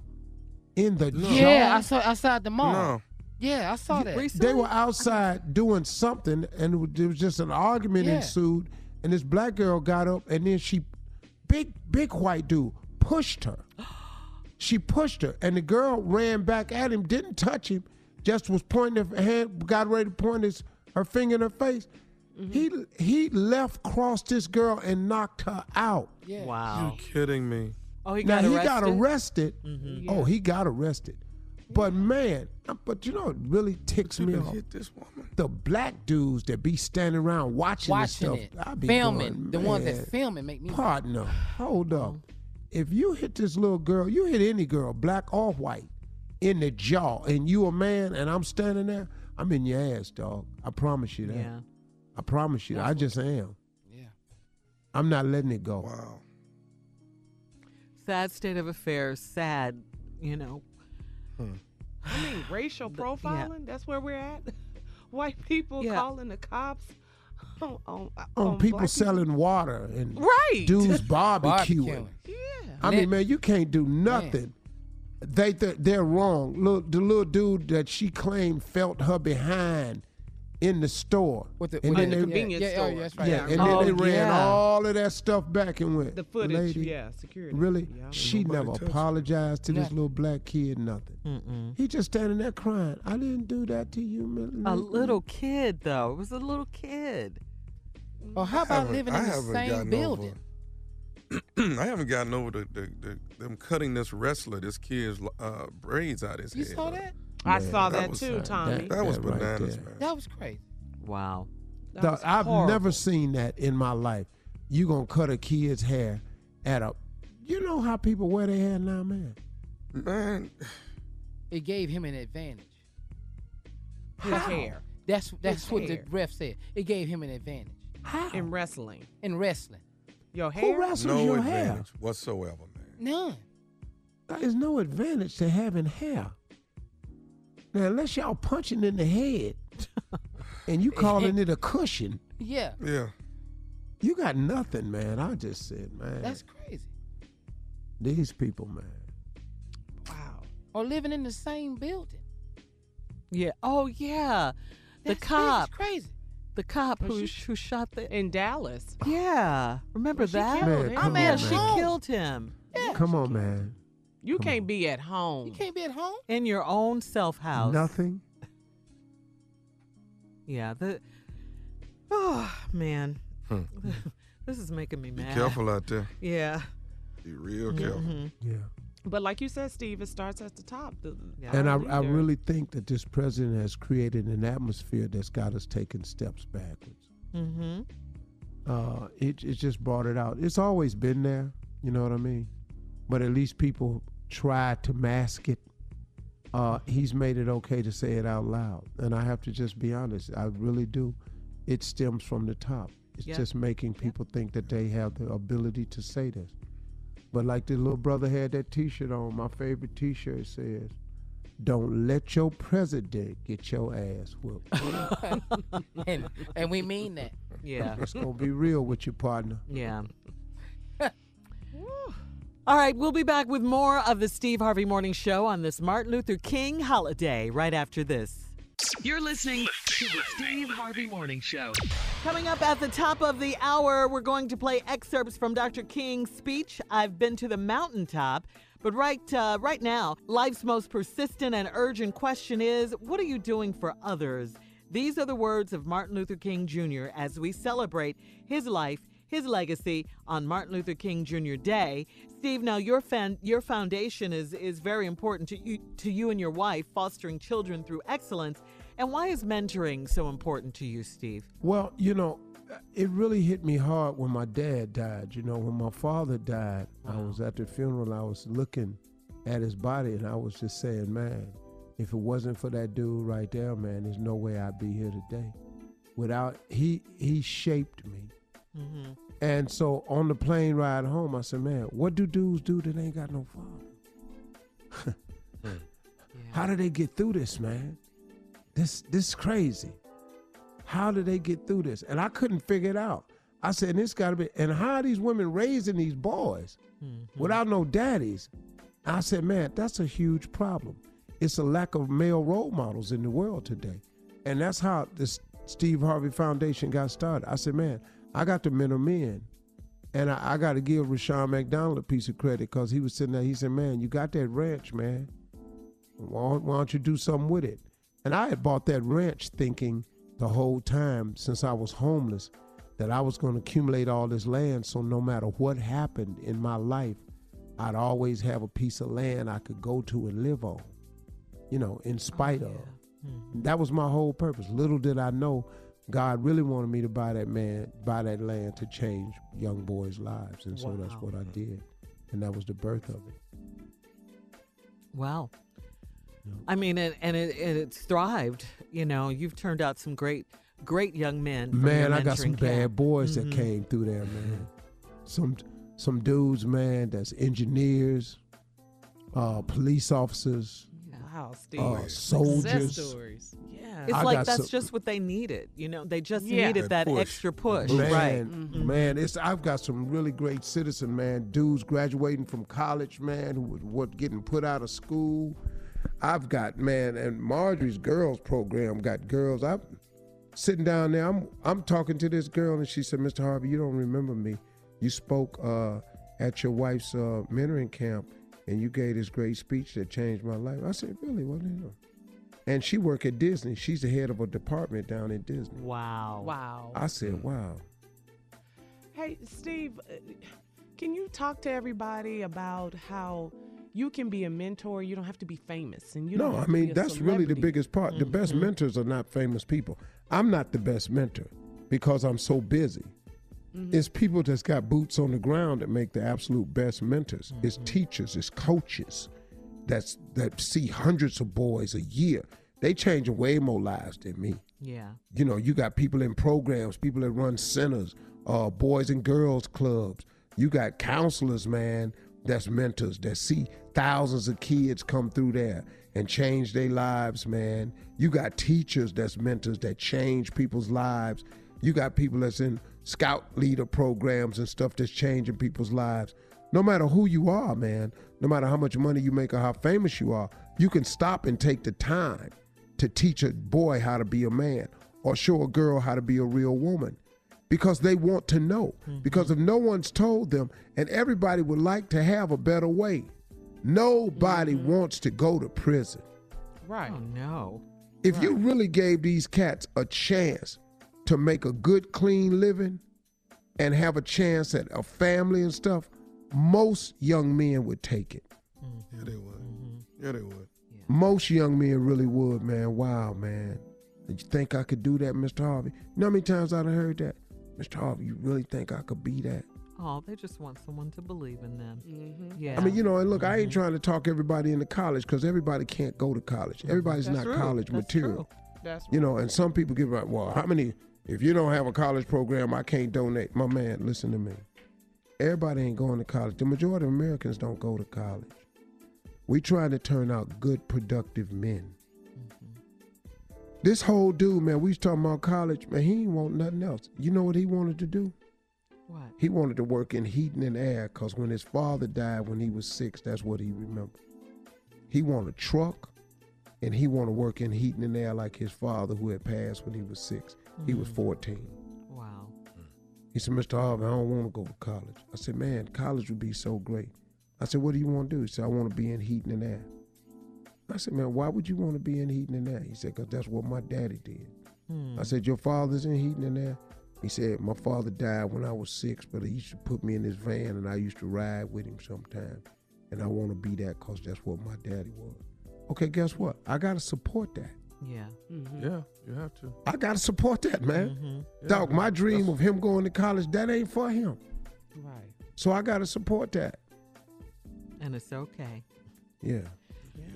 S2: in the jaw?
S5: Yeah, I saw outside the mall.
S4: No.
S5: Yeah, I saw that.
S2: They were outside doing something, and it there was just an argument
S5: Yeah.
S2: ensued. And this black girl got up, and then she, big big white dude, pushed her. She pushed her, and the girl ran back at him, didn't touch him, just was pointing her hand, got ready to point his her finger in her face.
S5: Mm-hmm.
S2: He he left, crossed this girl, and knocked her out.
S5: Yeah.
S6: Wow.
S4: You kidding me?
S6: Oh, he
S2: now
S6: got
S2: he
S6: arrested.
S2: got arrested.
S5: Mm-hmm.
S2: Oh, he got arrested. But man, uh, but you know what really ticks me off?
S4: hit this woman.
S2: The black dudes that be standing around watching,
S5: Watching
S2: this
S5: it.
S2: I be
S5: filming.
S2: going,
S5: the ones that filming make me.
S2: Partner, hold up. If you hit this little girl, you hit any girl, black or white, in the jaw, and you a man, and I'm standing there, I'm in your ass, dog. I promise you that.
S6: Yeah.
S2: I promise you. that. I just am.
S5: Yeah.
S2: I'm not letting it go.
S4: Wow.
S6: Sad state of affairs. Sad, you know. Hmm.
S8: I mean, racial
S6: The- yeah.
S8: profiling. That's where we're at. White people
S6: Yeah.
S8: calling the cops on on,
S2: On people
S8: black
S2: selling water and
S6: Right.
S2: dudes barbecuing.
S5: Barbecuing.
S8: Yeah.
S2: I mean, man, you can't do nothing. They th- they're wrong. Look, the little dude that she claimed felt her behind in the store,
S5: With the,
S2: and
S5: with
S2: then
S5: the
S2: they,
S8: convenience
S5: yeah, yeah, oh,
S8: store.
S5: yeah, that's right.
S2: yeah, and
S5: remember.
S2: then oh, they
S6: Oh,
S2: ran
S6: yeah.
S2: all of that stuff back and went.
S8: The footage.
S2: lady,
S8: yeah. Security.
S2: really?
S8: Yeah.
S2: She never apologized to this little black kid. Nothing.
S6: Mm-mm.
S2: He just standing there crying. I didn't do that to you, man.
S6: A little kid, though. It was a little kid.
S5: Or how about living
S4: I
S5: in the same
S4: gotten
S5: building?
S4: I haven't gotten over the, the, the them cutting this wrestler, this kid's uh, braids out of his
S5: You
S4: head.
S5: saw that?
S8: I saw
S4: that
S8: that,
S4: was-
S8: too,
S4: that-
S8: Tommy.
S4: That was
S2: That right
S4: bananas,
S2: there.
S4: man.
S5: That was crazy.
S6: Wow.
S8: That
S2: Dog,
S8: was
S2: I've
S8: horrible.
S2: never seen that in my life. You gonna cut a kid's hair at a? You know how people wear their hair now, man.
S4: Man,
S5: It gave him an advantage.
S8: His hair
S5: That's that's
S8: His
S5: what
S8: hair.
S5: the ref said. It gave him an advantage
S2: How?
S8: in wrestling.
S5: in wrestling.
S8: Your
S2: Who
S8: hair.
S2: wrestles
S4: no
S2: your
S4: advantage
S2: hair?
S4: whatsoever, man.
S5: None.
S2: There's no advantage to having hair. Now, unless y'all punching in the head and you calling it a cushion,
S5: Yeah,
S4: Yeah.
S2: you got nothing, man. I just said, man,
S5: that's crazy.
S2: these people, man.
S8: Wow.
S5: Or living in the same building.
S6: Yeah. Oh yeah. The
S5: That's
S6: cop.
S5: crazy.
S6: The cop who
S8: she-
S6: who shot the.
S8: In Dallas.
S6: Yeah. Remember
S8: Well,
S6: that?
S8: killed
S2: Man,
S5: I'm
S2: on,
S5: at
S6: yeah,
S2: man.
S6: she killed him
S2: Come on, man.
S8: You
S2: Come
S8: can't
S2: on.
S8: be at home.
S5: You can't be at home.
S6: in your own self house.
S2: Nothing.
S6: Yeah. The. Oh man.
S4: Hmm.
S6: this is making me mad.
S4: Be careful out there.
S6: Yeah.
S4: Be real careful.
S6: Mhm.
S2: Yeah.
S8: But like you said, Steve, it starts at the top. The,
S6: Yeah.
S2: And I, I really think that this president has created an atmosphere that's got us taking steps backwards.
S6: Mm-hmm.
S2: Uh, it, it just brought it out. It's always been there, you know what I mean? But at least people try to mask it. Uh, he's made it okay to say it out loud. And I have to just be honest, I really do. It stems from the top. It's
S6: Yeah.
S2: just making people think that they have the ability to say this. But like the little brother had that t shirt on, my favorite t shirt says, Don't let your president get your ass whooped.
S5: and and we mean that.
S6: Yeah.
S2: it's going to be real with your partner.
S6: Yeah. All right, we'll be back with more of the Steve Harvey Morning Show on this Martin Luther King holiday right after this.
S3: You're listening to the Steve Harvey Morning Show.
S6: Coming up at the top of the hour, we're going to play excerpts from Dr. King's speech. I've been to the mountaintop. But right, uh, right now, life's most persistent and urgent question is what are you doing for others? These are the words of Martin Luther King Jr. as we celebrate his life, his legacy on Martin Luther King Jr. Day. Steve, now your fan, your foundation is is very important to you to you and your wife, fostering children through excellence. And why is mentoring so important to you, Steve?
S2: Well, you know, it really hit me hard when my dad died. You know, when my father died, I was at the funeral. I was looking at his body, and I was just saying, man, if it wasn't for that dude right there, man, there's no way I'd be here today. Without he he shaped me.
S6: Mm-hmm.
S2: And so on the plane ride home, I said, man, what do dudes do that ain't got no father? How do they get through this, man? This this is crazy. How do they get through this? And I couldn't figure it out. I said, this got to be. And how are these women raising these boys mm-hmm. without no daddies? I said, man, that's a huge problem. It's a lack of male role models in the world today. And that's how this Steve Harvey Foundation got started. I said, man, I got to mentor men. And I, I got to give Rushion McDonald a piece of credit because he was sitting there. He said, man, you got that ranch, man. Why, why don't you do something with it? And I had bought that ranch thinking the whole time since I was homeless that I was going to accumulate all this land so no matter what happened in my life, I'd always have a piece of land I could go to and live on, you know, in oh, spite of. Hmm. That was my whole purpose. Little did I know God really wanted me to buy that man, buy that land to change young boys' lives. And so that's what I did. And that was the birth of it.
S6: Wow. I mean, and, and it, and it's thrived. You know, you've turned out some great, great young men.
S2: Man, I got some
S6: mentoring
S2: bad boys that
S6: Mhm.
S2: came through there, man. Some some dudes, man, that's engineers, uh, police officers,
S8: Wow, Steve.
S2: uh, soldiers.
S8: Yeah.
S6: It's
S2: I
S6: like that's
S2: some-
S6: just what they needed. You know, they just
S8: Yeah.
S6: needed
S4: That
S6: that,
S4: push.
S6: extra push,
S2: Man,
S6: right?
S8: Mm-hmm.
S2: man, it's I've got some really great citizen man, dudes graduating from college, man, who was what getting put out of school. I've got man, and Marjorie's girls program got girls. I'm sitting down there. I'm I'm talking to this girl, and she said, "Mr. Harvey, you don't remember me. You spoke uh, at your wife's uh, mentoring camp, and you gave this great speech that changed my life." I said, "Really? What is it?" And she worked at Disney. She's the head of a department down at Disney.
S6: Wow.
S8: Wow.
S2: I said, "Wow."
S8: Hey, Steve, uh, can you talk to everybody about how you can be a mentor? You don't have to be famous, and you
S2: no, I mean that's really the biggest part. The best mm-hmm. mentors are not famous people. I'm not the best mentor because I'm so busy. Mm-hmm. It's people that's got boots on the ground that make the absolute best mentors. It's mm-hmm. teachers, it's coaches that's that see hundreds of boys a year. They change way more lives than me.
S6: Yeah.
S2: You know, you got people in programs, people that run centers, uh, boys and girls clubs. You got counselors, man, that's mentors that see thousands of kids come through there and change their lives, man. You got teachers that's mentors that change people's lives. You got people that's in scout leader programs and stuff that's changing people's lives. No matter who you are, man, no matter how much money you make or how famous you are, you can stop and take the time to teach a boy how to be a man or show a girl how to be a real woman because they want to know. Mm-hmm. Because if no one's told them, and everybody would like to have a better way, nobody mm-hmm. wants to go to prison.
S8: Right.
S6: Oh no.
S2: If you really gave these cats a chance to make a good, clean living and have a chance at a family and stuff, most young men would take it. Mm-hmm.
S4: Yeah, they would. Yeah, they would.
S2: Most young men really would, man. Wow, man. Did you think I could do that, Mr. Harvey? You know how many times I've heard that? Mr. Harvey, you really think I could be that?
S6: Oh, they just want someone to believe in them.
S8: Mm-hmm.
S6: Yeah.
S2: I mean, you know, and look, I ain't trying to talk everybody into college because everybody can't go to college. Everybody's
S6: That's
S2: not
S6: true.
S2: college
S6: That's
S2: material.
S6: true.
S8: That's
S2: You know, and some people give up, well, how many, if you don't have a college program, I can't donate. My man, listen to me. Everybody ain't going to college. The majority of Americans don't go to college. We trying to turn out good, productive men. This whole dude, man, we was talking about college, man, he ain't want nothing else. You know what he wanted to do?
S6: What?
S2: He wanted to work in heating and air because when his father died when he was six, that's what he remembered. He wanted a truck and he wanted to work in heating and air like his father who had passed when he was six. He was mm. 14.
S6: Wow.
S2: He said, Mr. Harvey, I don't want to go to college. I said, man, college would be so great. I said, what do you want to do? He said, I want to be in heating and air. I said, man, why would you want to be in heating and air? He said, because that's what my daddy did.
S6: Hmm.
S2: I said, your father's in heating and air? He said, my father died when I was six, but he used to put me in his van and I used to ride with him sometimes. And I want to be that because that's what my daddy was. Okay, guess what? I got to support that.
S6: Yeah.
S8: Mm-hmm.
S4: Yeah, you have to.
S2: I got to support that, man.
S6: Mm-hmm.
S4: Yeah,
S2: Dog, my dream
S4: that's-
S2: of him going to college, that ain't for him.
S8: Right.
S2: So I got to support that.
S6: And it's okay.
S2: Yeah.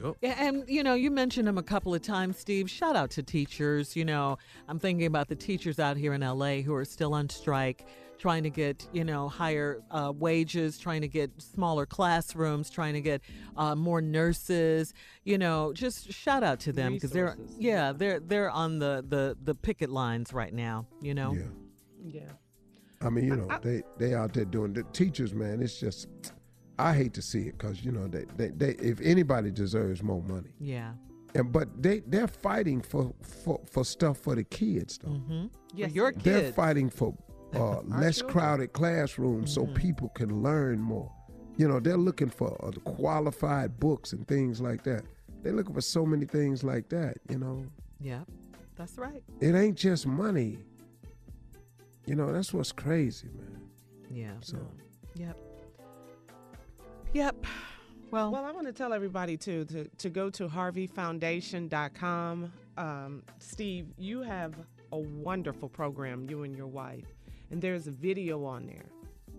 S4: Yup.
S6: Yeah, and you know, you mentioned them a couple of times, Steve. Shout out to teachers. You know, I'm thinking about the teachers out here in LA who are still on strike, trying to get you know higher uh, wages, trying to get smaller classrooms, trying to get uh, more nurses. You know, just shout out to them because they're yeah they're they're on the the the picket lines right now. You know.
S2: Yeah.
S8: Yeah.
S2: I mean, you know, they they out there doing the teachers, man. It's just, I hate to see it because you know they, they they if anybody deserves more money,
S6: Yeah.
S2: and but they they're fighting for for, for stuff for the kids though.
S6: Mm-hmm.
S8: Yes,
S6: For your
S8: they
S2: They're fighting for uh, less
S8: children.
S2: crowded classrooms so people can learn more. You know, they're looking for uh, qualified books and things like that. They're looking for so many things like that. You know,
S6: Yeah. That's right.
S2: it ain't just money. You know, that's what's crazy, man.
S6: Yeah.
S2: So.
S6: Yep. Yep. Well.
S8: Well, I want to tell everybody too to, to go to harveyfoundation.com. Um, Steve, you have a wonderful program, you and your wife, and there's a video on there,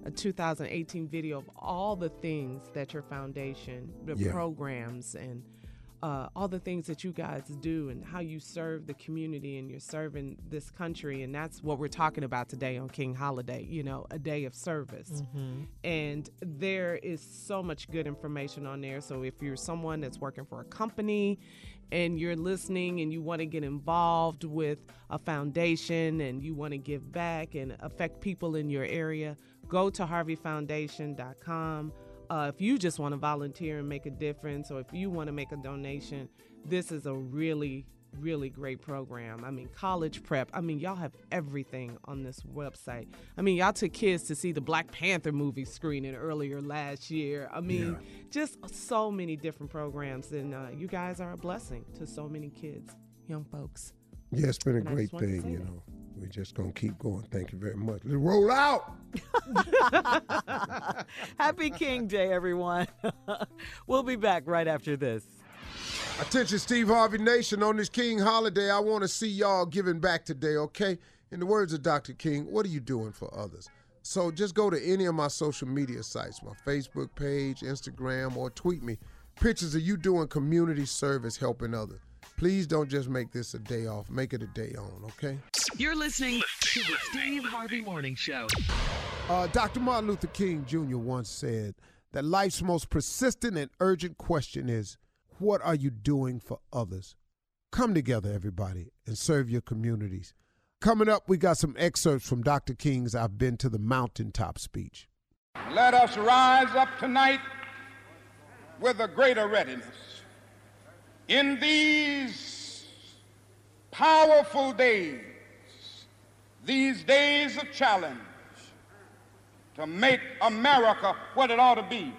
S8: a 2018 video of all the things that your foundation, the
S2: Yeah.
S8: programs, and uh, all the things that you guys do and how you serve the community and you're serving this country. And that's what we're talking about today on King Holiday, you know, a day of service. And there is so much good information on there. So if you're someone that's working for a company and you're listening and you want to get involved with a foundation and you want to give back and affect people in your area, go to harveyfoundation.com. Uh, if you just want to volunteer and make a difference, or if you want to make a donation, this is a really, really great program. I mean, college prep. I mean, y'all have everything on this website. I mean, y'all took kids to see the Black Panther movie screening earlier last year. I mean, just so many different programs, and uh, you guys are a blessing to so many kids, young folks.
S2: Yeah, it's been a
S8: And
S2: great
S8: just wanted to
S2: thing, you know. We're just gonna keep going. Thank you very much. Let's roll out.
S6: Happy King Day, everyone. we'll be back right after this.
S2: Attention, Steve Harvey Nation. On this King holiday, I want to see y'all giving back today, okay? In the words of Dr. King, what are you doing for others? So just go to any of my social media sites, my Facebook page, Instagram, or tweet me pictures of you doing community service helping others. Please don't just make this a day off. Make it a day on, okay?
S3: You're listening to the Steve Harvey Morning Show.
S2: Uh, Dr. Martin Luther King Jr. once said that life's most persistent and urgent question is what are you doing for others? Come together, everybody, and serve your communities. Coming up, we got some excerpts from Dr. King's I've Been to the Mountaintop speech.
S7: Let us rise up tonight with a greater readiness. In these powerful days, these days of challenge, to make America what it ought to be,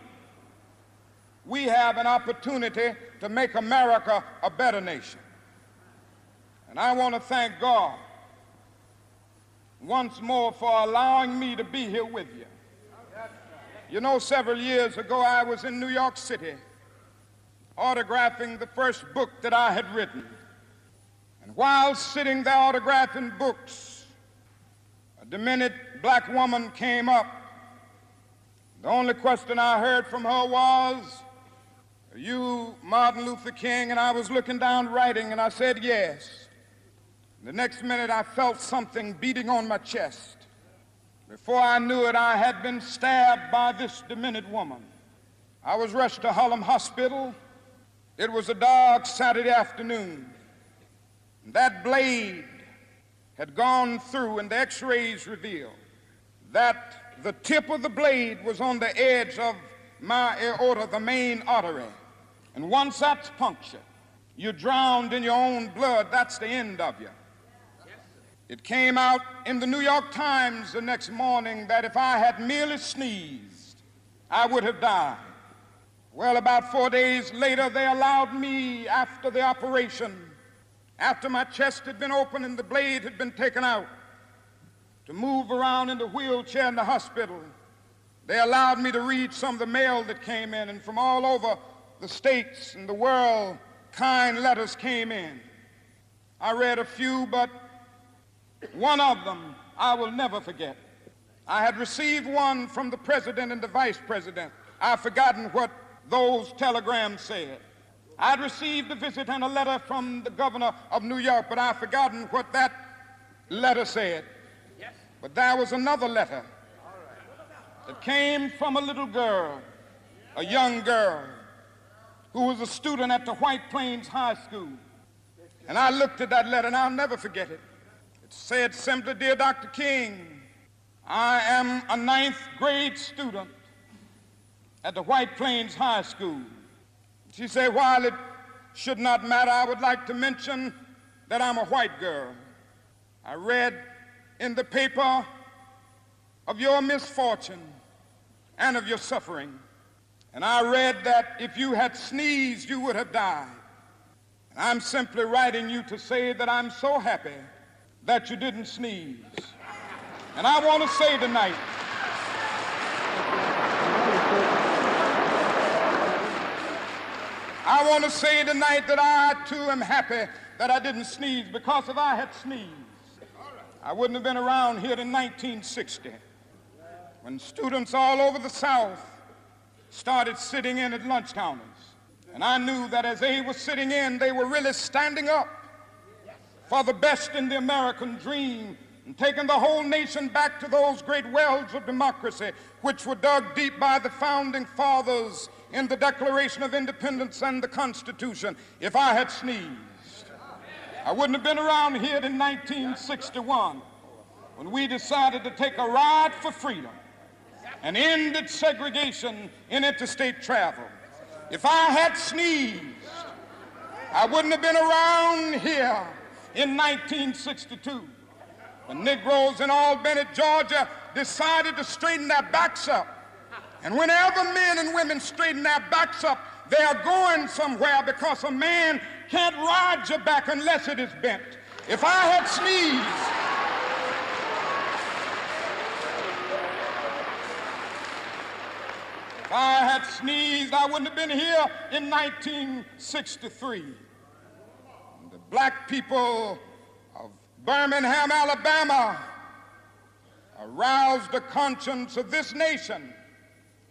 S7: we have an opportunity to make America a better nation. And I want to thank God once more for allowing me to be here with you. You know, several years ago, I was in New York City autographing the first book that I had written. And while sitting there autographing books, a demented black woman came up. The only question I heard from her was, Are you Martin Luther King? And I was looking down writing, and I said, Yes. The next minute, I felt something beating on my chest. Before I knew it, I had been stabbed by this demented woman. I was rushed to Harlem Hospital. It was a dark Saturday afternoon. That blade had gone through, and the x rays revealed that the tip of the blade was on the edge of my aorta, the main artery. And once that's punctured, you're drowned in your own blood. That's the end of you. It came out in the New York Times the next morning that if I had merely sneezed, I would have died. Well, about four days later, they allowed me, after the operation, after my chest had been opened and the blade had been taken out, to move around in the wheelchair in the hospital. They allowed me to read some of the mail that came in, and from all over the states and the world, kind letters came in. I read a few, but one of them I will never forget. I had received one from the president and the vice president. I've forgotten what those telegrams said. I'd received a visit and a letter from the governor of New York, but I've forgotten what that letter said. Yes. But there was another letter that came from a little girl, a young girl, who was a student at the White Plains High School. And I looked at that letter and I'll never forget it. It said simply, Dear Dr. King, I am a ninth grade student at the White Plains High School. She said, While it should not matter, I would like to mention that I'm a white girl. I read in the paper of your misfortune and of your suffering. And I read that if you had sneezed, you would have died. And I'm simply writing you to say that I'm so happy that you didn't sneeze. And I want to say tonight, I want to say tonight that I too am happy that I didn't sneeze because if I had sneezed, I wouldn't have been around here in 1960 when students all over the South started sitting in at lunch counters. And I knew that as they were sitting in, they were really standing up for the best in the American dream and taking the whole nation back to those great wells of democracy which were dug deep by the founding fathers in the Declaration of Independence and the Constitution. If I had sneezed, I wouldn't have been around here in 1961 when we decided to take a ride for freedom and ended segregation in interstate travel. If I had sneezed, I wouldn't have been around here in 1962 when Negroes in Albany, Georgia decided to straighten their backs up. And whenever men and women straighten their backs up, they are going somewhere because a man can't ride your back unless it is bent. If I had sneezed, if I had sneezed, I wouldn't have been here in 1963 The black people of Birmingham, Alabama, aroused the conscience of this nation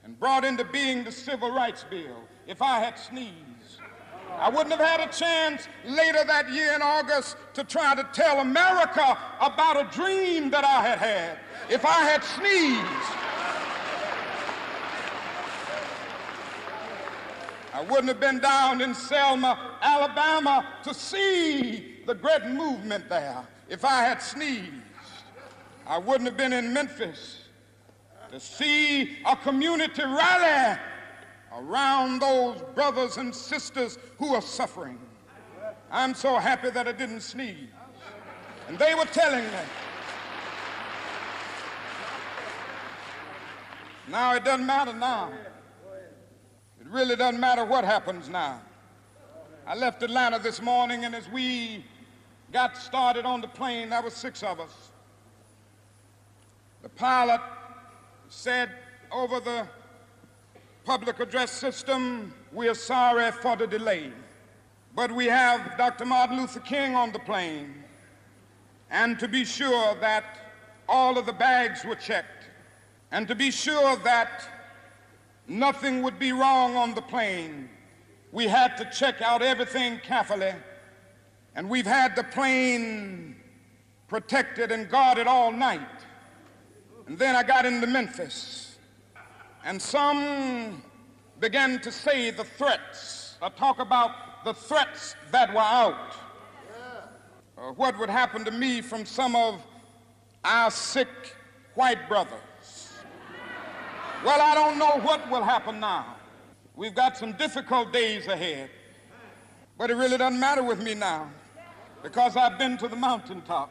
S7: and brought into being the Civil Rights Bill. If I had sneezed, I wouldn't have had a chance later that year in August to try to tell America about a dream that I had had. If I had sneezed, I wouldn't have been down in Selma, Alabama to see the great movement there if I had sneezed. I wouldn't have been in Memphis to see a community rally around those brothers and sisters who are suffering. I'm so happy that I didn't sneeze. And they were telling me. Now it doesn't matter now. It really doesn't matter what happens now. I left Atlanta this morning, and as we got started on the plane, there were six of us. The pilot said over the public address system, we are sorry for the delay. But we have Dr. Martin Luther King on the plane. And to be sure that all of the bags were checked, and to be sure that nothing would be wrong on the plane, we had to check out everything carefully. And we've had the plane protected and guarded all night. And then I got into Memphis. And some began to say the threats, or talk about the threats that were out. Uh, what would happen to me from some of our sick white brothers. Well, I don't know what will happen now. We've got some difficult days ahead. But it really doesn't matter with me now because I've been to the mountaintop.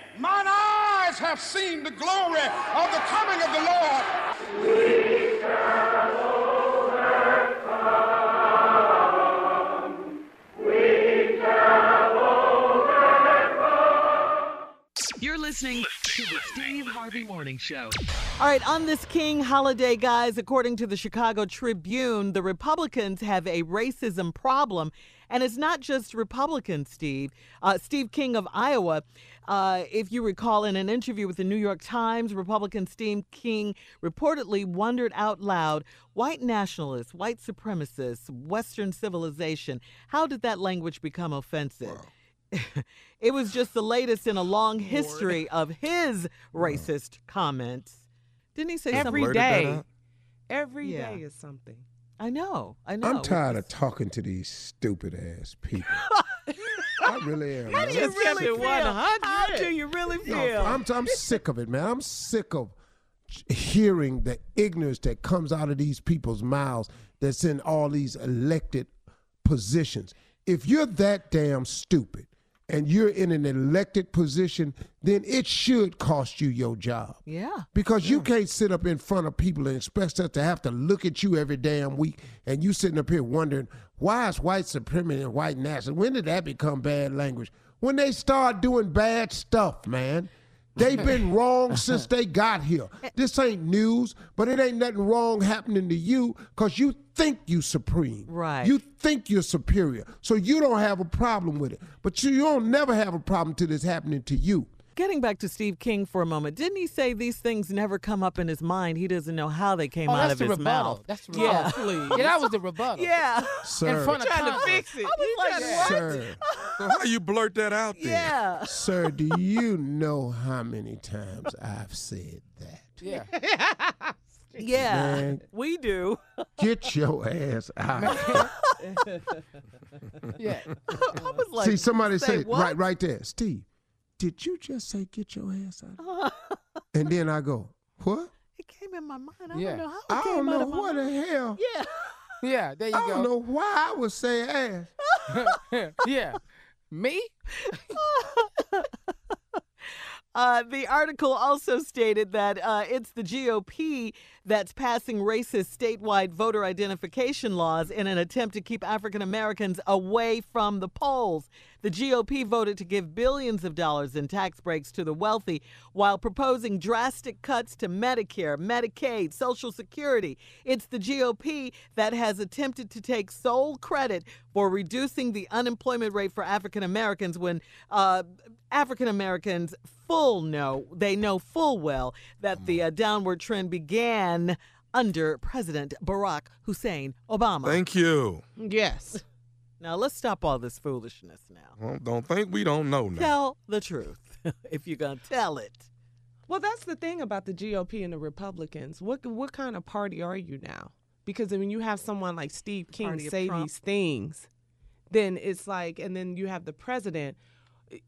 S7: Mine eyes have seen the glory of the coming of the Lord.
S3: You're listening to the Steve Harvey Morning Show.
S6: All right, on this King holiday, guys, according to the Chicago Tribune, the Republicans have a racism problem. And it's not just Republicans, Steve. Uh, Steve King of Iowa, uh, if you recall, in an interview with the New York Times, Republican Steve King reportedly wondered out loud white nationalists, white supremacists, Western civilization, how did that language become offensive? it was just the latest in a long history of his racist comments. Didn't he say
S8: Every
S6: something?
S8: day. Every day
S6: Yeah.
S8: is something.
S6: I know. I know.
S2: I'm tired of talking to these stupid ass people. I really am.
S6: How do you really feel? How do you really
S2: No,
S6: feel?
S2: I'm, I'm sick of it, man. I'm sick of hearing the ignorance that comes out of these people's mouths that's in all these elected positions. If you're that damn stupid and you're in an elected position, then it should cost you your job.
S6: yeah.
S2: Because you can't sit up in front of people and expect us to have to look at you every damn week and you sitting up here wondering why is white supremacy and white nationalism? When did that become bad language? When they start doing bad stuff, man. They've been wrong since they got here. This ain't news, but it ain't nothing wrong happening to you because you think you supreme.
S6: Right.
S2: You think you're superior. So you don't have a problem with it. But you, you don't never have a problem till it's happening to you.
S6: Getting back to Steve King for a moment, didn't he say these things never come up in his mind? He doesn't know how they came
S5: Oh,
S6: out of
S5: the
S6: his
S5: rebuttal.
S6: mouth.
S5: That's the
S6: yeah,
S5: rebuttal. Oh, yeah, that was the rebuttal.
S6: yeah,
S2: Sir.
S5: In front of
S6: trying to fix it. I was like, what?
S2: Sir.
S4: So how you blurt that out there?
S6: Yeah.
S2: Sir, do you know how many times I've said that?
S5: Yeah.
S6: Yeah,
S2: Man.
S6: we do.
S2: Get your ass out.
S5: Yeah.
S6: I was like,
S2: See, somebody
S6: say
S2: said right right there, Steve, did you just say get your ass out? and then I go, what?
S6: It came in my mind. I
S5: Yeah.
S6: don't know how it
S2: I
S6: came
S2: don't
S6: out
S2: know
S6: of my
S2: what
S6: mind.
S2: the hell.
S6: Yeah.
S5: Yeah, there you go.
S2: I don't know why I would say ass.
S5: yeah. Me?
S6: Uh, the article also stated that uh, it's the GOP that's passing racist statewide voter identification laws in an attempt to keep African Americans away from the polls. The GOP voted to give billions of dollars in tax breaks to the wealthy while proposing drastic cuts to Medicare, Medicaid, Social Security. It's the GOP that has attempted to take sole credit for reducing the unemployment rate for African Americans when uh, African Americans full know they know full well that the uh, downward trend began under President Barack Hussein Obama.
S4: Thank you.
S8: Yes.
S6: now let's stop all this foolishness now.
S4: Well, don't think we don't know now.
S6: Tell the truth if you're gonna tell it.
S8: Well, that's the thing about the GOP and the Republicans. What what kind of party are you now? Because when you have someone like Steve King
S6: Party
S8: say these things, then it's like, and then you have the president.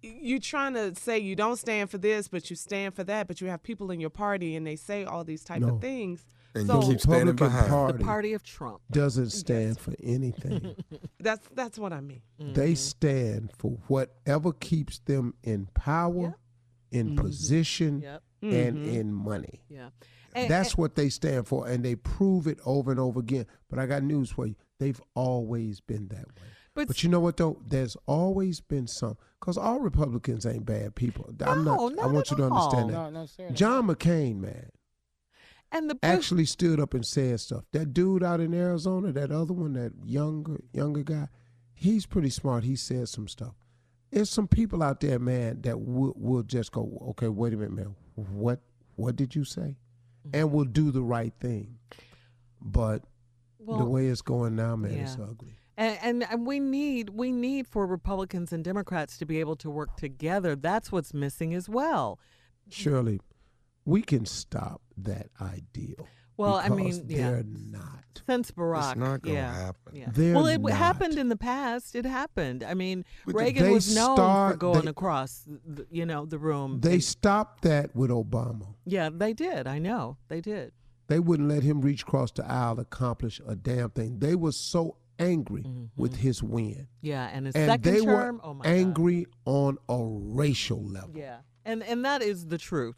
S8: You trying to say you don't stand for this, but you stand for that. But you have people in your party, and they say all these type
S2: No.
S8: of things.
S4: And
S8: so
S4: you keep standing behind.
S2: Party
S6: The party of Trump.
S2: doesn't stand for anything.
S8: that's that's what I mean.
S2: They mm-hmm. stand for whatever keeps them in power, in mm-hmm. position,
S6: Yep.
S2: and mm-hmm. in money.
S6: Yeah. And-
S2: That's what they stand for, and they prove it over and over again. But I got news for you: they've always been that way.
S6: But-
S2: But, you know what though? There's always been some, because all Republicans ain't bad people. I'm
S6: No,
S2: not. I
S6: not
S2: want you
S6: at
S2: to understand
S6: all.
S2: that.
S5: No, no, certainly.
S2: John McCain, man,
S6: and the Bush,
S2: actually stood up and said stuff. That dude out in Arizona, that other one, that younger younger guy, he's pretty smart. He said some stuff. There's some people out there, man, that will will just go, okay, wait a minute, man, what what did you say, mm-hmm. and will do the right thing. But the way it's going now, man, it's ugly.
S6: And, and and we need we need for Republicans and Democrats to be able to work together. That's what's missing as well.
S2: Shirley, we can stop that ideal.
S6: Well, I mean, yeah.
S2: they're not.
S6: Since Barack, it's
S4: not gonna
S6: yeah,
S4: happen.
S6: Yeah.
S2: They're
S6: well, it
S2: not.
S6: happened in the past. It happened. I mean,
S2: But
S6: Reagan was known for going
S2: they-
S6: across, the, you know, the room.
S2: They
S6: and-
S2: stopped that with Obama.
S6: yeah, they did. I know they did.
S2: They wouldn't let him reach across the aisle, accomplish a damn thing. They were so angry with his win.
S6: Yeah, and his
S2: And
S6: Mm-hmm. second
S2: they
S6: term.
S2: were
S6: oh my God.
S2: angry on a racial level.
S6: Yeah, and and that is the truth.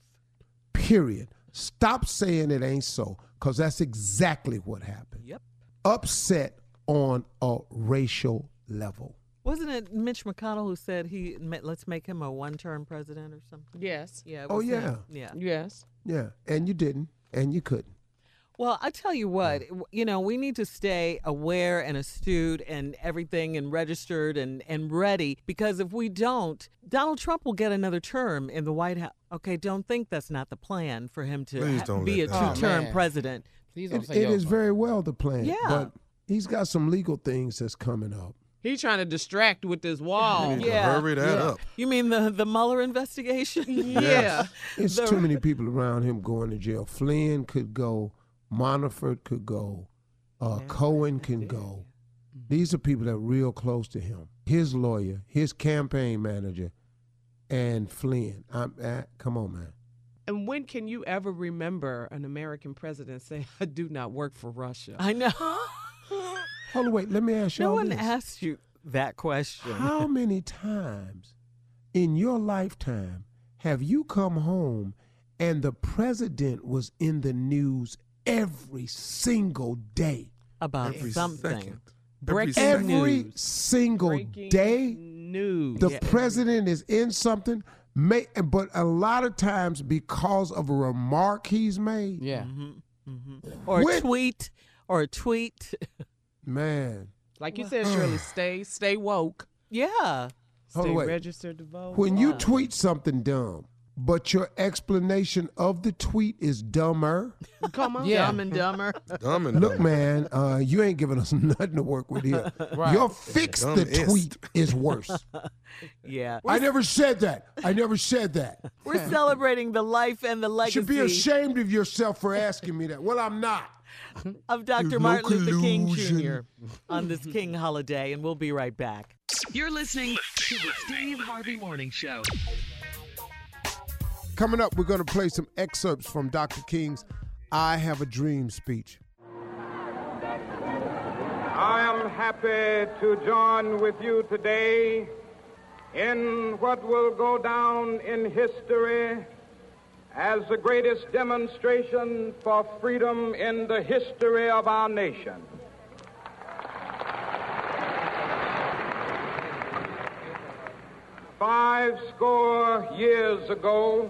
S2: Period. Stop saying it ain't so, because that's exactly what happened.
S6: Yep.
S2: Upset on a racial level.
S6: Wasn't it Mitch McConnell who said he let's make him a one-term president or something?
S8: Yes.
S6: Yeah.
S2: Oh,
S6: was him.
S2: yeah.
S6: Yeah.
S8: Yes.
S2: Yeah. And you didn't, and you couldn't.
S6: Well, I tell you what, you know, we need to stay aware and astute and everything and registered and, and ready because if we don't, Donald Trump will get another term in the White House. Okay, don't think that's not the plan for him to
S4: Please
S6: ha-
S4: don't
S6: be a two term
S5: happen.
S6: Oh, president.
S5: Please don't
S2: It,
S5: say
S2: it is very well the plan.
S6: Yeah.
S2: But he's got some legal things that's coming up.
S8: He's trying to distract with this wall.
S4: You
S6: Yeah,
S4: hurry that
S8: yeah.
S4: up.
S6: You mean the, the Mueller investigation?
S8: Yeah.
S2: It's
S6: The-
S2: too many people around him going to jail. Flynn could go, Manafort could go, uh, Cohen can go. These are people that are real close to him. His lawyer, his campaign manager, and Flynn. I'm, uh, come on, man.
S8: And when can you ever remember an American president say, "I do not work for Russia"?
S6: I know.
S2: Hold on, wait. Let me ask you
S6: no one
S2: this.
S6: asked you that question.
S2: How many times in your lifetime have you come home and the president was in the news every single day?
S6: About
S4: Every
S6: something.
S4: second. Every
S8: Breaking
S4: second.
S2: Every
S8: news.
S2: single
S8: Breaking
S2: day,
S8: news.
S2: the president is in something. May, but a lot of times because of a remark he's made,
S5: Yeah. Mm-hmm. Mm-hmm.
S6: Or a tweet. Or a tweet.
S2: man.
S8: like you said, Shirley, stay stay woke,
S6: yeah.
S2: Hold
S8: stay
S2: on,
S8: registered to vote.
S2: When you tweet something dumb, but your explanation of the tweet is dumber,
S8: Come on,
S5: Yeah.
S6: Dumb and Dumber.
S4: Dumb and
S2: Look,
S4: dumb.
S2: man, uh, you ain't giving us nothing to work with here.
S5: Right.
S2: Your fix the tweet is worse.
S6: yeah.
S2: I never said that. I never said that.
S6: We're celebrating the life and the legacy.
S2: You should be ashamed of yourself for asking me that. Well, I'm not.
S6: of Dr.
S2: There's
S6: Martin
S2: no
S6: Luther King. Jr. on this King holiday, and we'll be right back.
S3: You're listening to the Steve Harvey Morning Show.
S2: Coming up, we're going to play some excerpts from Dr. King's I Have a Dream speech.
S9: I am happy to join with you today
S7: in what will go down in history as the greatest demonstration for freedom in the history of our nation. Five score years ago,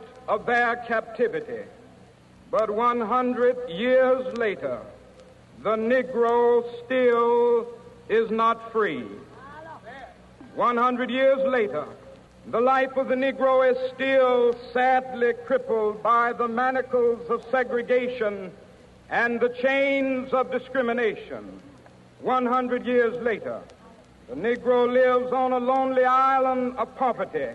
S7: of their captivity. But 100 years later, the Negro still is not free. 100 years later, the life of the Negro is still sadly crippled by the manacles of segregation and the chains of discrimination. 100 years later, the Negro lives on a lonely island of poverty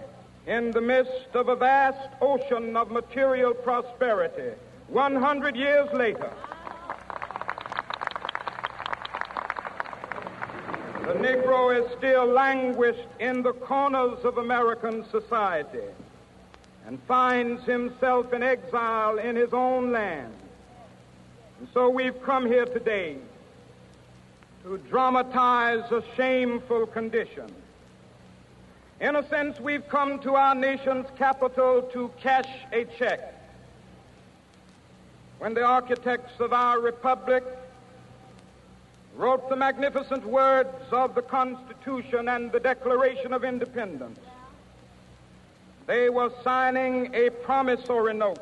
S7: in the midst of a vast ocean of material prosperity. 100 years later, the Negro is still languished in the corners of American society and finds himself in exile in his own land. And so we've come here today to dramatize a shameful condition. In a sense, we've come to our nation's capital to cash a check. When the architects of our republic wrote the magnificent words of the Constitution and the Declaration of Independence, they were signing a promissory note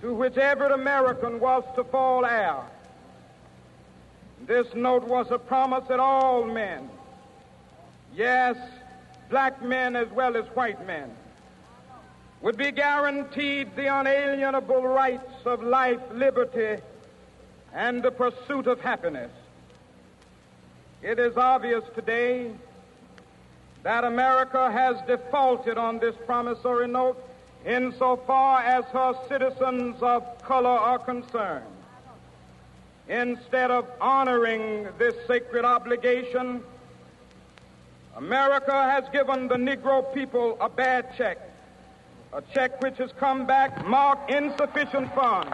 S7: to which every American was to fall heir. This note was a promise that all men, yes, black men as well as white men, would be guaranteed the unalienable rights of life, liberty, and the pursuit of happiness. It is obvious today that America has defaulted on this promissory note insofar as her citizens of color are concerned. Instead of honoring this sacred obligation, America has given the Negro people a bad check, a check which has come back marked insufficient funds.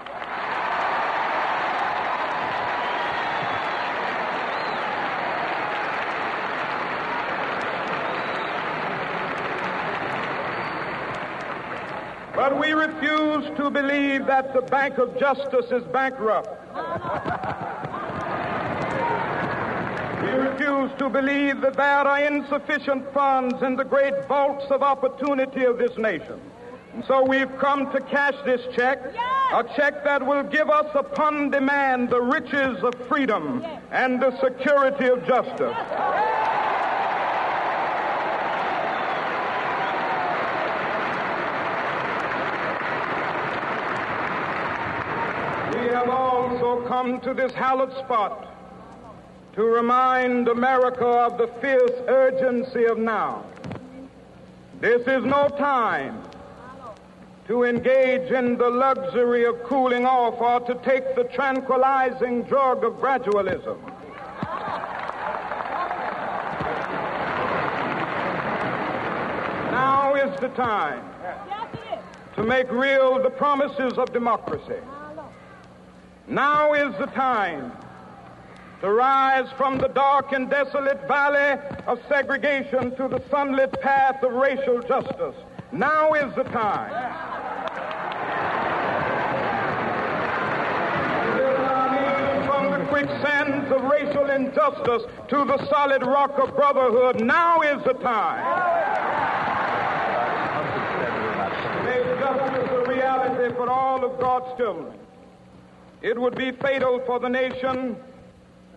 S7: But we refuse to believe that the Bank of Justice is bankrupt. Refuse to believe that there are insufficient funds in the great vaults of opportunity of this nation. And so we've come to cash this check, a check that will give us upon demand the riches of freedom and the security of justice. We have also come to this hallowed spot to remind America of the fierce urgency of now. This is no time to engage in the luxury of cooling off or to take the tranquilizing drug of gradualism. Now is the time to make real the promises of democracy. Now is the time to rise from the dark and desolate valley of segregation to the sunlit path of racial justice. Now is the time. From the quicksands of racial injustice to the solid rock of brotherhood, now is the time. Make justice a reality for all of God's children. It would be fatal for the nation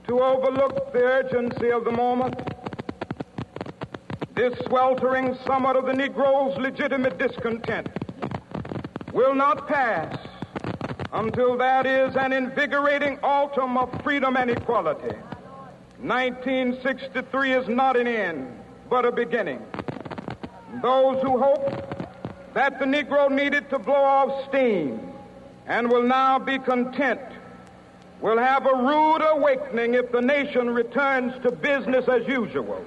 S7: to overlook the urgency of the moment. This sweltering summit of the Negro's legitimate discontent will not pass until that is an invigorating autumn of freedom and equality. 1963 is not an end, but a beginning. those who hoped that the Negro needed to blow off steam and will now be content will have a rude awakening if the nation returns to business as usual.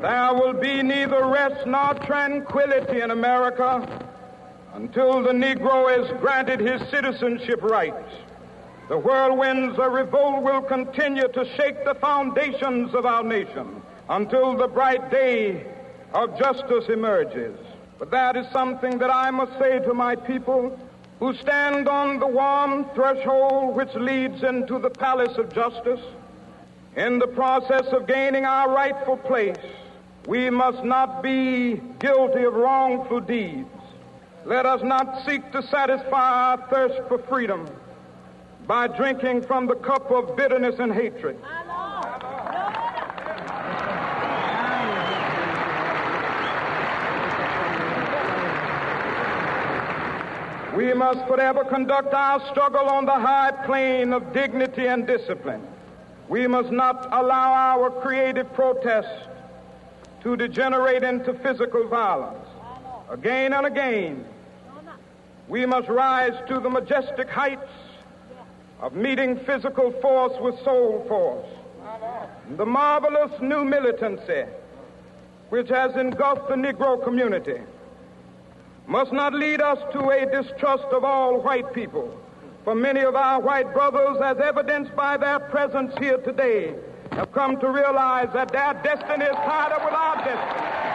S7: There will be neither rest nor tranquility in America until the Negro is granted his citizenship rights. The whirlwinds of revolt will continue to shake the foundations of our nation until the bright day of justice emerges. But that is something that I must say to my people who stand on the warm threshold which leads into the palace of justice. In the process of gaining our rightful place, we must not be guilty of wrongful deeds. Let us not seek to satisfy our thirst for freedom by drinking from the cup of bitterness and hatred. We must forever conduct our struggle on the high plane of dignity and discipline. We must not allow our creative protest to degenerate into physical violence. Again and again, we must rise to the majestic heights of meeting physical force with soul force. The marvelous new militancy which has engulfed the Negro community must not lead us to a distrust of all white people. For many of our white brothers, as evidenced by their presence here today, have come to realize that their destiny is tied up with our destiny.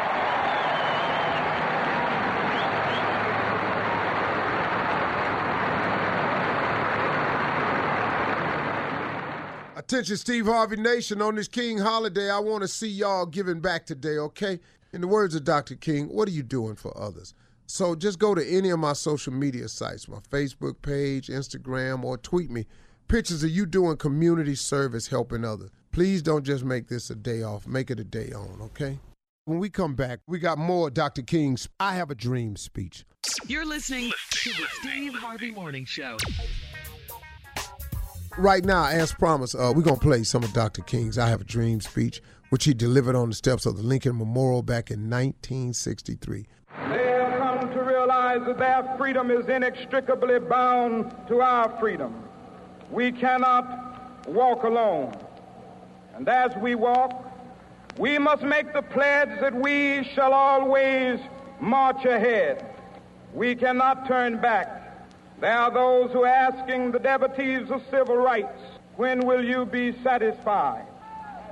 S2: Attention, Steve Harvey Nation. On this King holiday, I want to see y'all giving back today, okay? In the words of Dr. King, what are you doing for others? So just go to any of my social media sites, my Facebook page, Instagram, or tweet me pictures of you doing community service helping others. Please don't just make this a day off, make it a day on, okay? When we come back, we got more Dr. King's I Have a Dream speech.
S3: You're listening to the Steve Harvey Morning Show.
S2: Right now, as promised, uh, we're going to play some of Dr. King's I Have a Dream speech, which he delivered on the steps of the Lincoln Memorial back in 1963.
S7: They have come to realize that their freedom is inextricably bound to our freedom. We cannot walk alone. And as we walk, we must make the pledge that we shall always march ahead. We cannot turn back. There are those who are asking the devotees of civil rights, when will you be satisfied?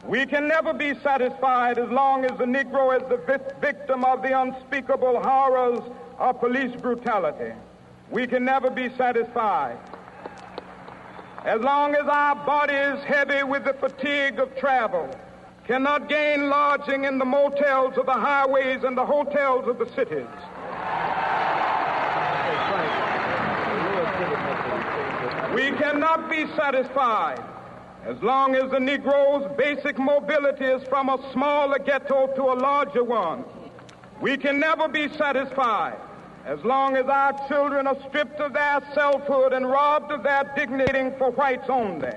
S7: We can never be satisfied as long as the Negro is the vi- victim of the unspeakable horrors of police brutality. We can never be satisfied. As long as our body is heavy with the fatigue of travel, cannot gain lodging in the motels of the highways and the hotels of the cities. We cannot be satisfied as long as the Negro's basic mobility is from a smaller ghetto to a larger one. We can never be satisfied as long as our children are stripped of their selfhood and robbed of their dignity for whites only.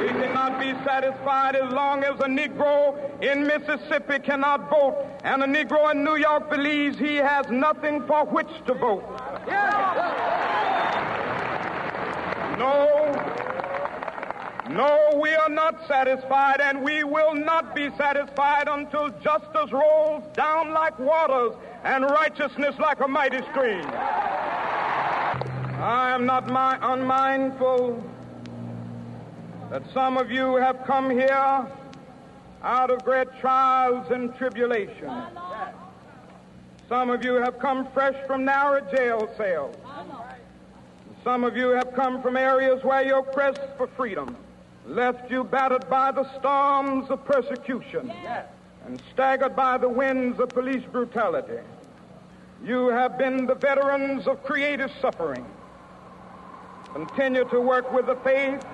S7: We cannot be satisfied as long as a Negro in Mississippi cannot vote and a Negro in New York believes he has nothing for which to vote. No, no, we are not satisfied, and we will not be satisfied until justice rolls down like waters and righteousness like a mighty stream. I am not my unmindful that some of you have come here out of great trials and tribulations. Some of you have come fresh from narrow jail cells. Some of you have come from areas where your quest for freedom left you battered by the storms of persecution and staggered by the winds of police brutality. You have been the veterans of creative suffering. Continue to work with the faith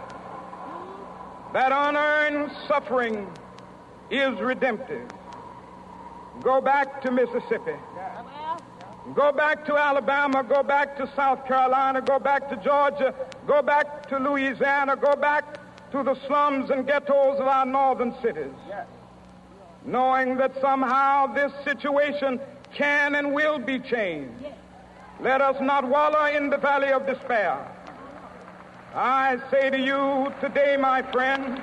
S7: that unearned suffering is redemptive. Go back to Mississippi. Go back to Alabama. Go back to South Carolina. Go back to Georgia. Go back to Louisiana. Go back to the slums and ghettos of our northern cities. Knowing that somehow this situation can and will be changed. Let us not wallow in the valley of despair. I say to you today, my friend,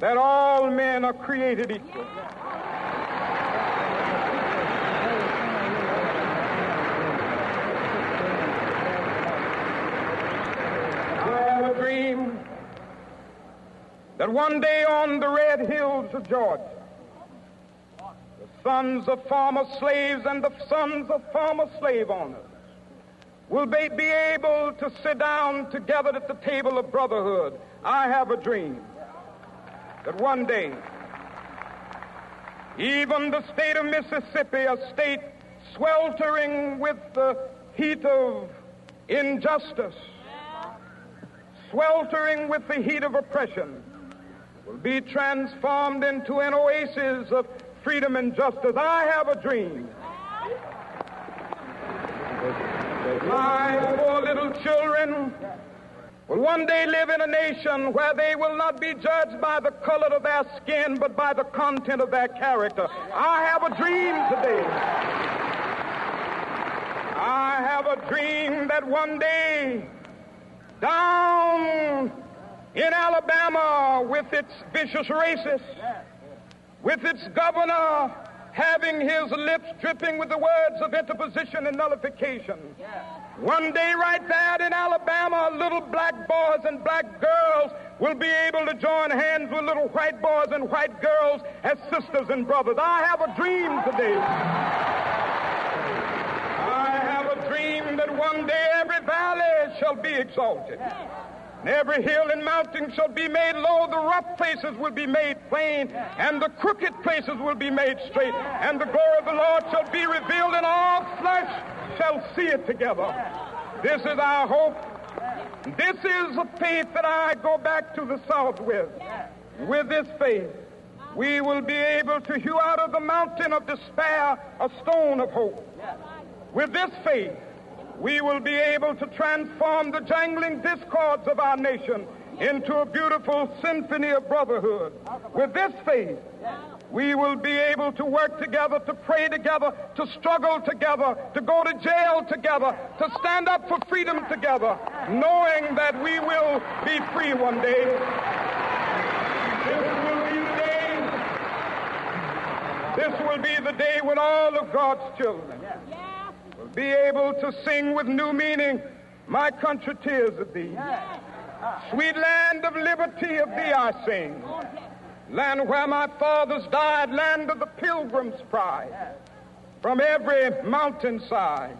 S7: that all men are created equal. I have a dream that one day on the red hills of Georgia, the sons of former slaves and the sons of former slave owners will be, able to sit down together at the table of brotherhood. I have a dream that one day, even the state of Mississippi, a state sweltering with the heat of injustice, sweltering with the heat of oppression, will be transformed into an oasis of freedom and justice. I have a dream. My poor little children will one day live in a nation where they will not be judged by the color of their skin, but by the content of their character. I have a dream today. I have a dream that one day, down in Alabama, with its vicious racists, with its governor having his lips dripping with the words of interposition and nullification. One day, right there in Alabama, little black boys and black girls will be able to join hands with little white boys and white girls as sisters and brothers. I have a dream today. I have a dream that one day every valley shall be exalted. And every hill and mountain shall be made low, the rough places will be made plain, and the crooked places will be made straight, and the glory of the Lord shall be revealed, in all flesh shall see it together. This is our hope. This is the faith that I go back to the South with. With this faith, we will be able to hew out of the mountain of despair a stone of hope. With this faith, we will be able to transform the jangling discords of our nation into a beautiful symphony of brotherhood. With this faith, we will be able to work together, to pray together, to struggle together, to go to jail together, to stand up for freedom together, knowing that we will be free one day. This will be the day. This will be the day when all of God's children will be able to sing with new meaning, My country tears of thee. Sweet land of liberty of thee I sing. Oh, Land where my fathers died, land of the pilgrim's pride. From every mountainside,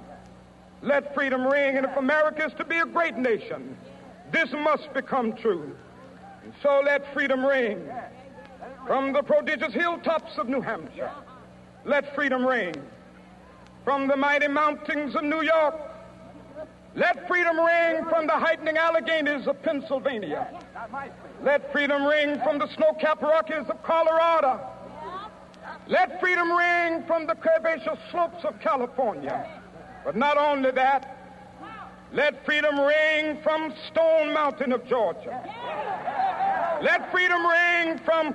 S7: let freedom ring. And if America is to be a great nation, this must become true. And so let freedom ring. From the prodigious hilltops of New Hampshire, let freedom ring. From the mighty mountains of New York, let freedom ring from the heightening Alleghenies of Pennsylvania. Let freedom ring from the snow-capped Rockies of Colorado. Let freedom ring from the curvaceous slopes of California. But not only that, let freedom ring from Stone Mountain of Georgia. Let freedom ring from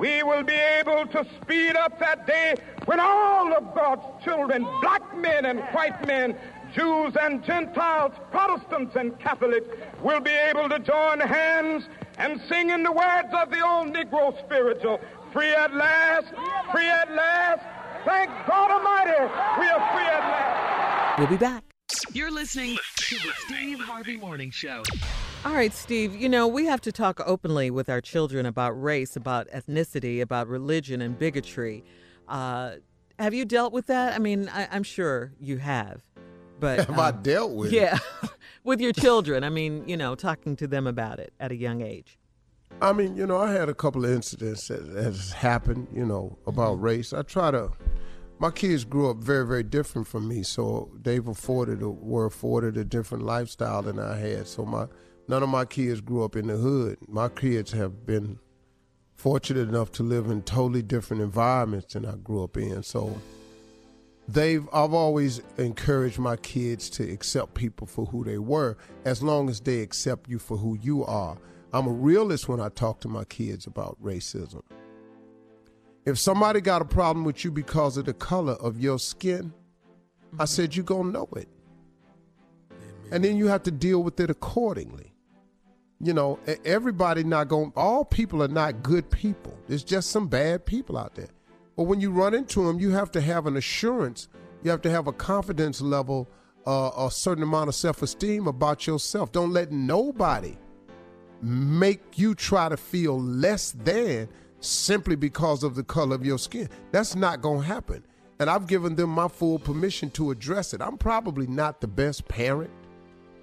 S9: we will be able to speed up that day when all of God's children, black men and white men, Jews and Gentiles, Protestants and Catholics, will be able to join hands and sing in the words of the old Negro spiritual, free at last, free at last. Thank God Almighty, we are free at last.
S6: We'll be back.
S3: You're listening to the Steve Harvey Morning Show.
S6: All right, Steve, you know, we have to talk openly with our children about race, about ethnicity, about religion and bigotry. Uh, have you dealt with that? I mean, I, I'm sure you have. But
S2: Have I
S6: um,
S2: dealt with it?
S6: Yeah, with your children. I mean, you know, talking to them about it at a young age.
S2: I mean, you know, I had a couple of incidents that has happened, you know, about race. I try to. My kids grew up very, very different from me, so they've afforded or were afforded a different lifestyle than I had. So my none of my kids grew up in the hood. My kids have been fortunate enough to live in totally different environments than I grew up in. So they've I've always encouraged my kids to accept people for who they were as long as they accept you for who you are. I'm a realist when I talk to my kids about racism. If somebody got a problem with you because of the color of your skin, I mm-hmm. said you're going to know it. And then you have to deal with it accordingly. You know, everybody not going all people are not good people. There's just some bad people out there. But when you run into them, you have to have an assurance. You have to have a confidence level, uh, a certain amount of self-esteem about yourself. Don't let nobody make you try to feel less than simply because of the color of your skin. That's not going to happen. And I've given them my full permission to address it. I'm probably not the best parent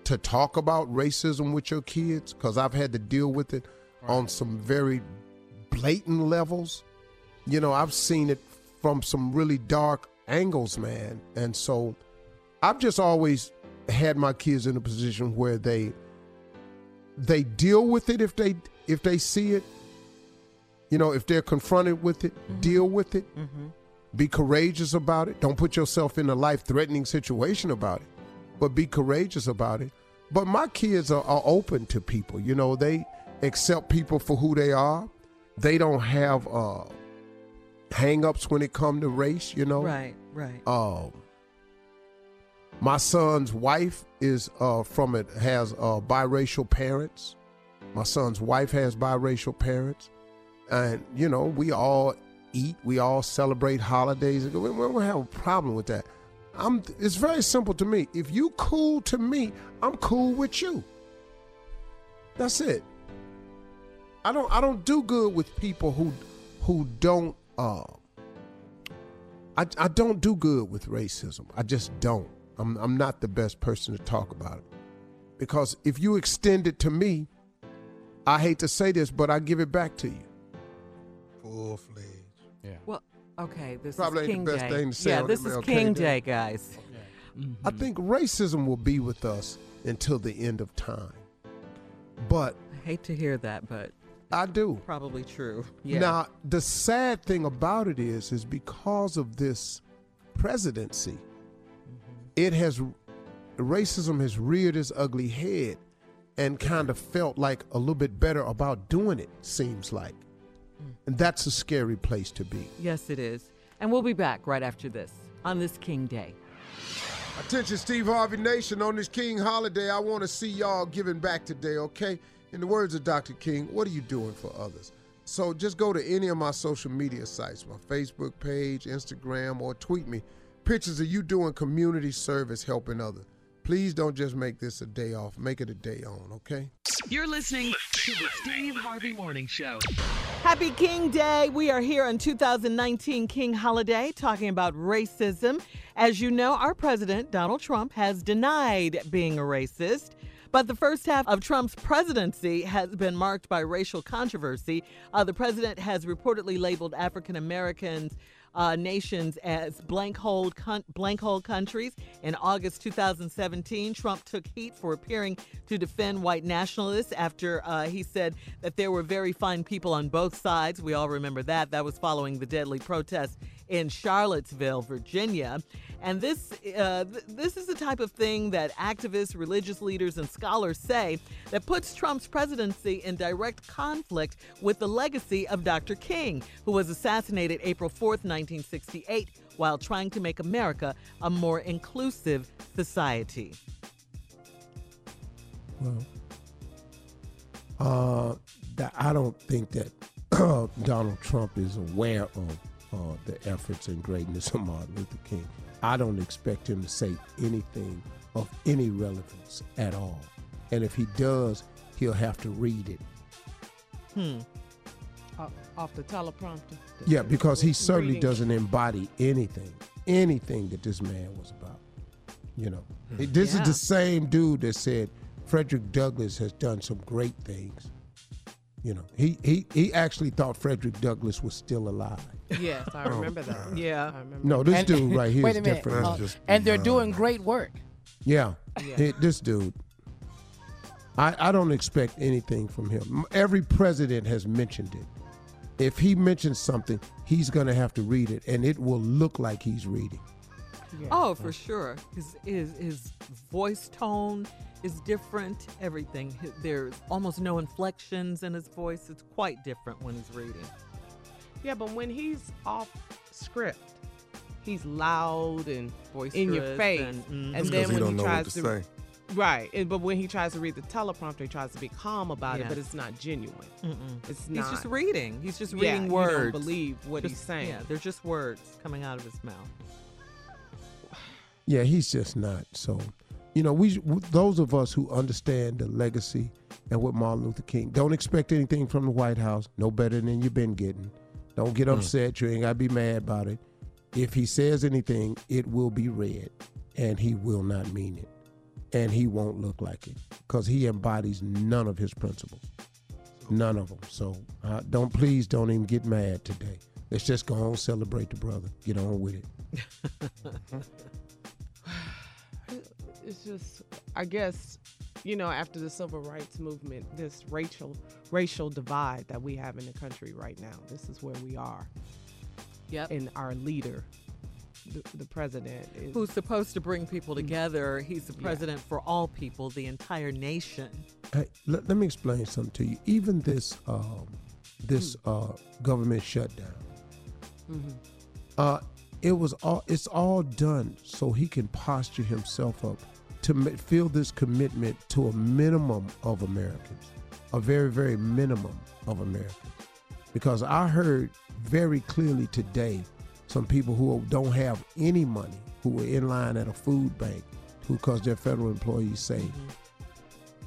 S2: to talk about racism with your kids because I've had to deal with it on some very blatant levels. You know, I've seen it from some really dark angles, man. And so I've just always had my kids in a position where they they deal with it if they if they see it. You know, if they're confronted with it, mm-hmm. deal with it. Mm-hmm. Be courageous about it. Don't put yourself in a life threatening situation about it, but be courageous about it. But my kids are, are open to people. You know, they accept people for who they are. They don't have uh, hang ups when it come to race, you know.
S6: Right, right.
S2: Um, my son's wife is uh, from it has uh, biracial parents. My son's wife has biracial parents, and you know we all eat, we all celebrate holidays. We don't have a problem with that. I'm. It's very simple to me. If you cool to me, I'm cool with you. That's it. I don't. I don't do good with people who who don't. Uh, I, I don't do good with racism. I just don't. I'm, I'm not the best person to talk about it. Because if you extend it to me, I hate to say this, but I give it back to you.
S4: Full fledged.
S5: Yeah.
S6: Well, okay, this
S2: Probably
S6: is King
S2: the best
S6: Day.
S2: thing to say
S6: yeah, this is
S2: MLK
S6: King
S2: Day.
S6: Day, guys.
S2: I think racism will be with us until the end of time. But
S6: I hate to hear that, but
S2: I do.
S6: probably true. Yeah.
S2: Now, the sad thing about it is, is because of this presidency, mm-hmm. it has racism has reared its ugly head and kind of felt like a little bit better about doing it, seems like. And that's a scary place to be.
S6: Yes, it is. And we'll be back right after this on this King Day.
S2: Attention, Steve Harvey Nation. On this King holiday, I want to see y'all giving back today, okay? In the words of Dr. King, what are you doing for others? So just go to any of my social media sites, my Facebook page, Instagram, or tweet me pictures of you doing community service helping others. Please don't just make this a day off, make it a day on, okay?
S3: You're listening to the Steve Harvey Morning Show.
S6: Happy King Day. We are here on 2019 King Holiday talking about racism. As you know, our president, Donald Trump, has denied being a racist. But the first half of Trump's presidency has been marked by racial controversy. Uh, the president has reportedly labeled African Americans uh, nations as blank hole con- blank hole countries. In August 2017, Trump took heat for appearing to defend white nationalists after uh, he said that there were very fine people on both sides. We all remember that. That was following the deadly protests in Charlottesville, Virginia. And this, uh, th- this is the type of thing that activists, religious leaders, and scholars say that puts Trump's presidency in direct conflict with the legacy of Dr. King, who was assassinated April 4th, 1968, while trying to make America a more inclusive society.
S2: Well, uh, that I don't think that Donald Trump is aware of uh, the efforts and greatness of Martin Luther King. I don't expect him to say anything of any relevance at all. And if he does, he'll have to read it.
S6: Hmm.
S8: Off, off the teleprompter.
S2: Yeah, because he certainly
S8: Reading.
S2: doesn't embody anything, anything that this man was about. You know, this
S6: Yeah.
S2: is the same dude that said Frederick Douglass has done some great things. You know, he he he actually thought Frederick Douglass was still alive.
S8: Yes, I remember that.
S6: Yeah.
S8: I remember.
S2: No, this
S5: And-
S2: dude right here is
S5: Wait a minute.
S2: different.
S5: uh,
S4: just
S5: and they're
S4: beyond
S5: doing great work.
S2: Yeah,
S8: Yeah.
S2: He- this dude. I, I don't expect anything from him. Every president has mentioned it. If he mentions something, he's going to have to read it, and it will look like he's reading.
S8: Yeah.
S6: Oh, for sure. His his his voice tone is different. Everything. There's almost no inflections in his voice. It's quite different when he's reading.
S8: Yeah, but when he's off script, he's loud and
S6: Boisterous
S8: in your face.
S6: and- mhm.
S8: And
S4: Because
S8: then
S4: he
S8: when
S4: don't
S8: he
S4: know
S8: tries
S4: what to
S8: to,
S4: say.
S8: Right, and, but when he tries to read the teleprompter, he tries to be calm about
S6: Yeah.
S8: it, but it's not genuine.
S6: Mm-mm.
S8: It's
S6: He's just reading. He's just
S8: yeah,
S6: reading
S8: you
S6: words.
S8: don't believe what
S6: Just-
S8: he's saying.
S6: Yeah, they're just words coming out of his mouth.
S2: Yeah, he's just not. So, you know, we those of us who understand the legacy and what Martin Luther King don't expect anything from the White House. No better than you've been getting. Don't get mm. upset. You ain't gotta be mad about it. If he says anything, it will be read, and he will not mean it, and he won't look like it because he embodies none of his principles, none of them. So, uh, don't please don't even get mad today. Let's just go on celebrate the brother. Get on with it.
S8: it's just i guess you know after the civil rights movement this racial racial divide that we have in the country right now this is where we are
S6: Yep.
S8: and our leader the, the president is
S6: Who's supposed to bring people together? He's the president for all people, the entire nation.
S2: Hey, let, let me explain something to you. Even this um, this uh, government shutdown, uh, it was all it's all done so he can posture himself up to ma- feel this commitment to a minimum of Americans, a very very minimum of Americans. Because I heard very clearly today some people who don't have any money who are in line at a food bank who because they're federal employees say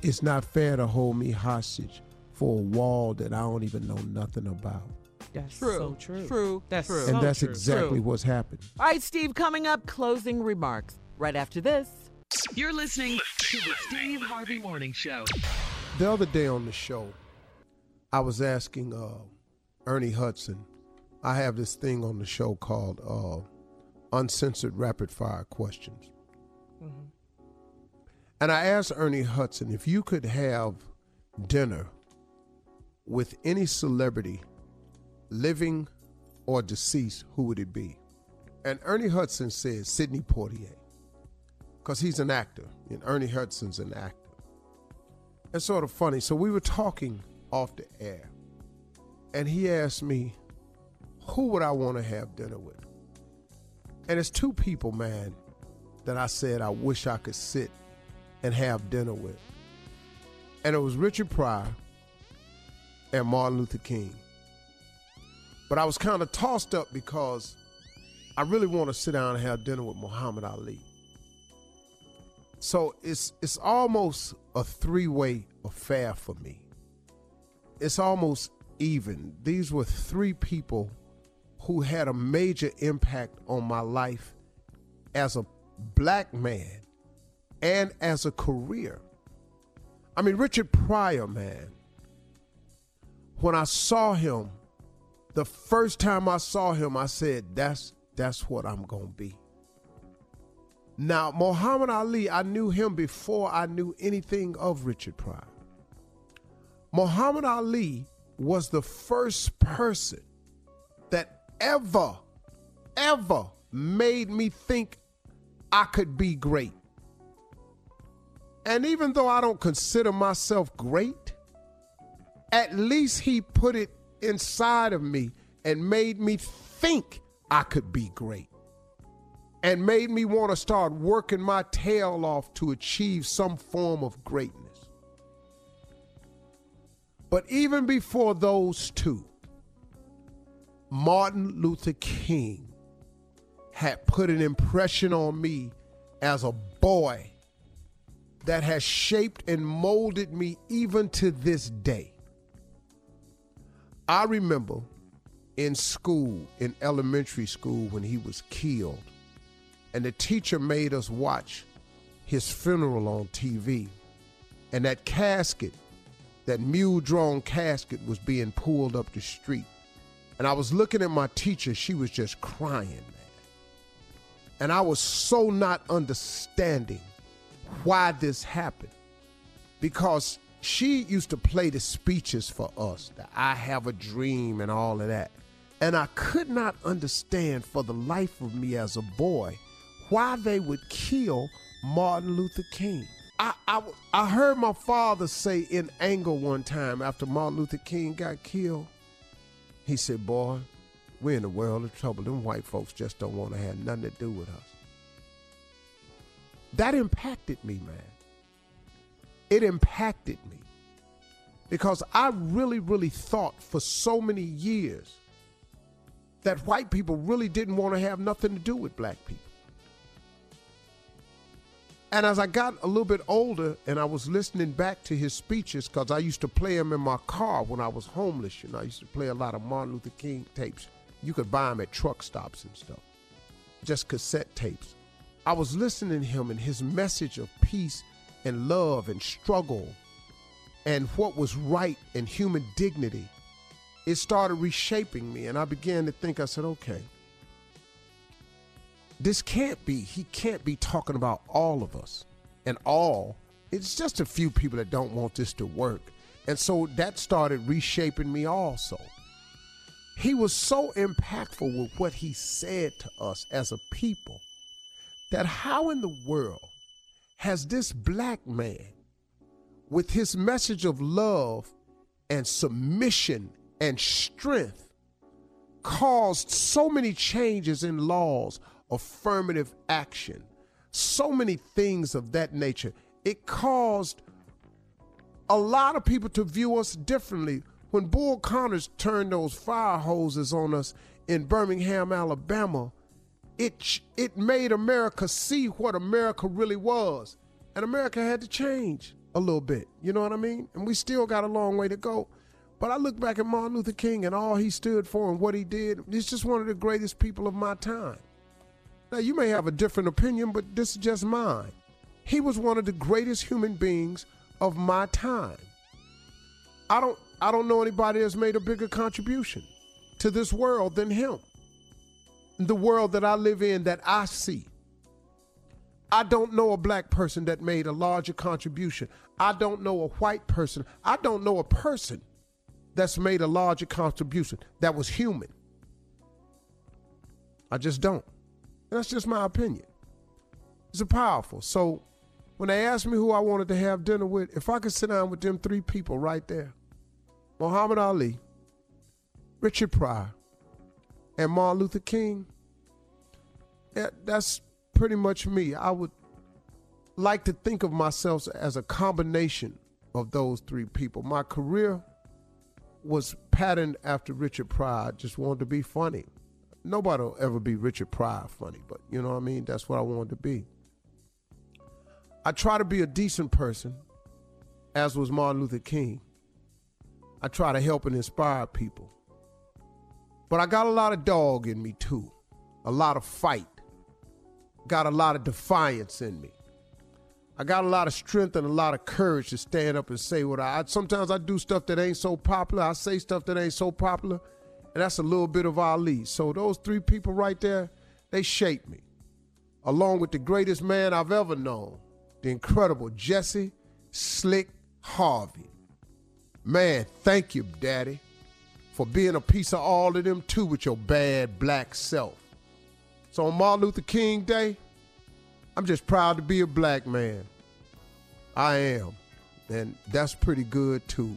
S2: it's not fair to hold me hostage for a wall that I don't even know nothing about.
S8: that's
S6: True.
S8: so true
S6: True.
S8: that's
S6: True.
S2: and
S8: so
S2: that's
S8: true.
S2: exactly
S6: True.
S2: what's happened.
S6: All right, Steve, coming up, closing remarks right after this.
S3: You're listening to the Steve Harvey Morning Show.
S2: The other day on the show, I was asking uh, Ernie Hudson. I have this thing on the show called uh, Uncensored Rapid Fire Questions. And I asked Ernie Hudson if you could have dinner with any celebrity, living or deceased, who would it be? And Ernie Hudson said Sidney Poitier, because he's an actor, and Ernie Hudson's an actor. It's sort of funny. So we were talking off the air, and he asked me, Who would I want to have dinner with? And it's two people, man, that I said I wish I could sit and have dinner with. And it was Richard Pryor and Martin Luther King. But I was kind of tossed up because I really want to sit down and have dinner with Muhammad Ali. So it's it's almost a three-way affair for me. It's almost even. These were three people who had a major impact on my life as a black man and as a career. I mean, Richard Pryor, man, when I saw him, the first time I saw him, I said, that's that's what I'm gonna be. Now, Muhammad Ali, I knew him before I knew anything of Richard Pryor. Muhammad Ali was the first person ever, ever made me think I could be great. And even though I don't consider myself great, at least he put it inside of me and made me think I could be great. And made me want to start working my tail off to achieve some form of greatness. But even before those two, Martin Luther King had put an impression on me as a boy that has shaped and molded me even to this day. I remember in school, in elementary school, when he was killed, and the teacher made us watch his funeral on TV. And that casket, that mule drawn casket, was being pulled up the street. And I was looking at my teacher, she was just crying, man. And I was so not understanding why this happened. Because she used to play the speeches for us, the I have a dream and all of that. And I could not understand for the life of me as a boy why they would kill Martin Luther King. I, I, I heard my father say in anger one time after Martin Luther King got killed, he said, Boy, we're in a world of trouble. Them white folks just don't want to have nothing to do with us. That impacted me, man. It impacted me because I really, really thought for so many years that white people really didn't want to have nothing to do with black people. And as I got a little bit older and I was listening back to his speeches, because I used to play them in my car when I was homeless, you know, I used to play a lot of Martin Luther King tapes. You could buy them at truck stops and stuff, just cassette tapes. I was listening to him and his message of peace and love and struggle and what was right and human dignity. It started reshaping me, and I began to think, I said, okay, this can't be, he can't be talking about all of us and all. It's just a few people that don't want this to work. And so that started reshaping me also. He was so impactful with what he said to us as a people that how in the world has this black man, with his message of love and submission and strength, caused so many changes in laws, affirmative action, so many things of that nature? It caused a lot of people to view us differently. When Bull Connors turned those fire hoses on us in Birmingham, Alabama, it it made America see what America really was, and America had to change a little bit. You know what I mean? And we still got a long way to go. But I look back at Martin Luther King and all he stood for and what he did. He's just one of the greatest people of my time. Now you may have a different opinion, but this is just mine. He was one of the greatest human beings of my time. I don't I don't know anybody that's made a bigger contribution to this world than him the world that I live in that I see. I don't know a black person that made a larger contribution. I don't know a white person. I don't know a person that's made a larger contribution that was human. I just don't. That's just my opinion. It's a powerful. So when they asked me who I wanted to have dinner with, if I could sit down with them three people right there Muhammad Ali, Richard Pryor, and Martin Luther King, that's pretty much me. I would like to think of myself as a combination of those three people. My career was patterned after Richard Pryor. I just wanted to be funny. Nobody will ever be Richard Pryor funny, but you know what I mean? That's what I wanted to be. I try to be a decent person, as was Martin Luther King. I try to help and inspire people. But I got a lot of dog in me too, a lot of fight, got a lot of defiance in me. I got a lot of strength and a lot of courage to stand up and say what I, I sometimes I do stuff that ain't so popular. I say stuff that ain't so popular. And that's a little bit of Ali. So those three people right there, they shaped me. Along with the greatest man I've ever known, the incredible Jesse Slick Harvey. Man, thank you, Daddy, for being a piece of all of them too with your bad black self.
S1: So on Martin Luther King Day, I'm just proud to be a black man. I am. And that's pretty good too.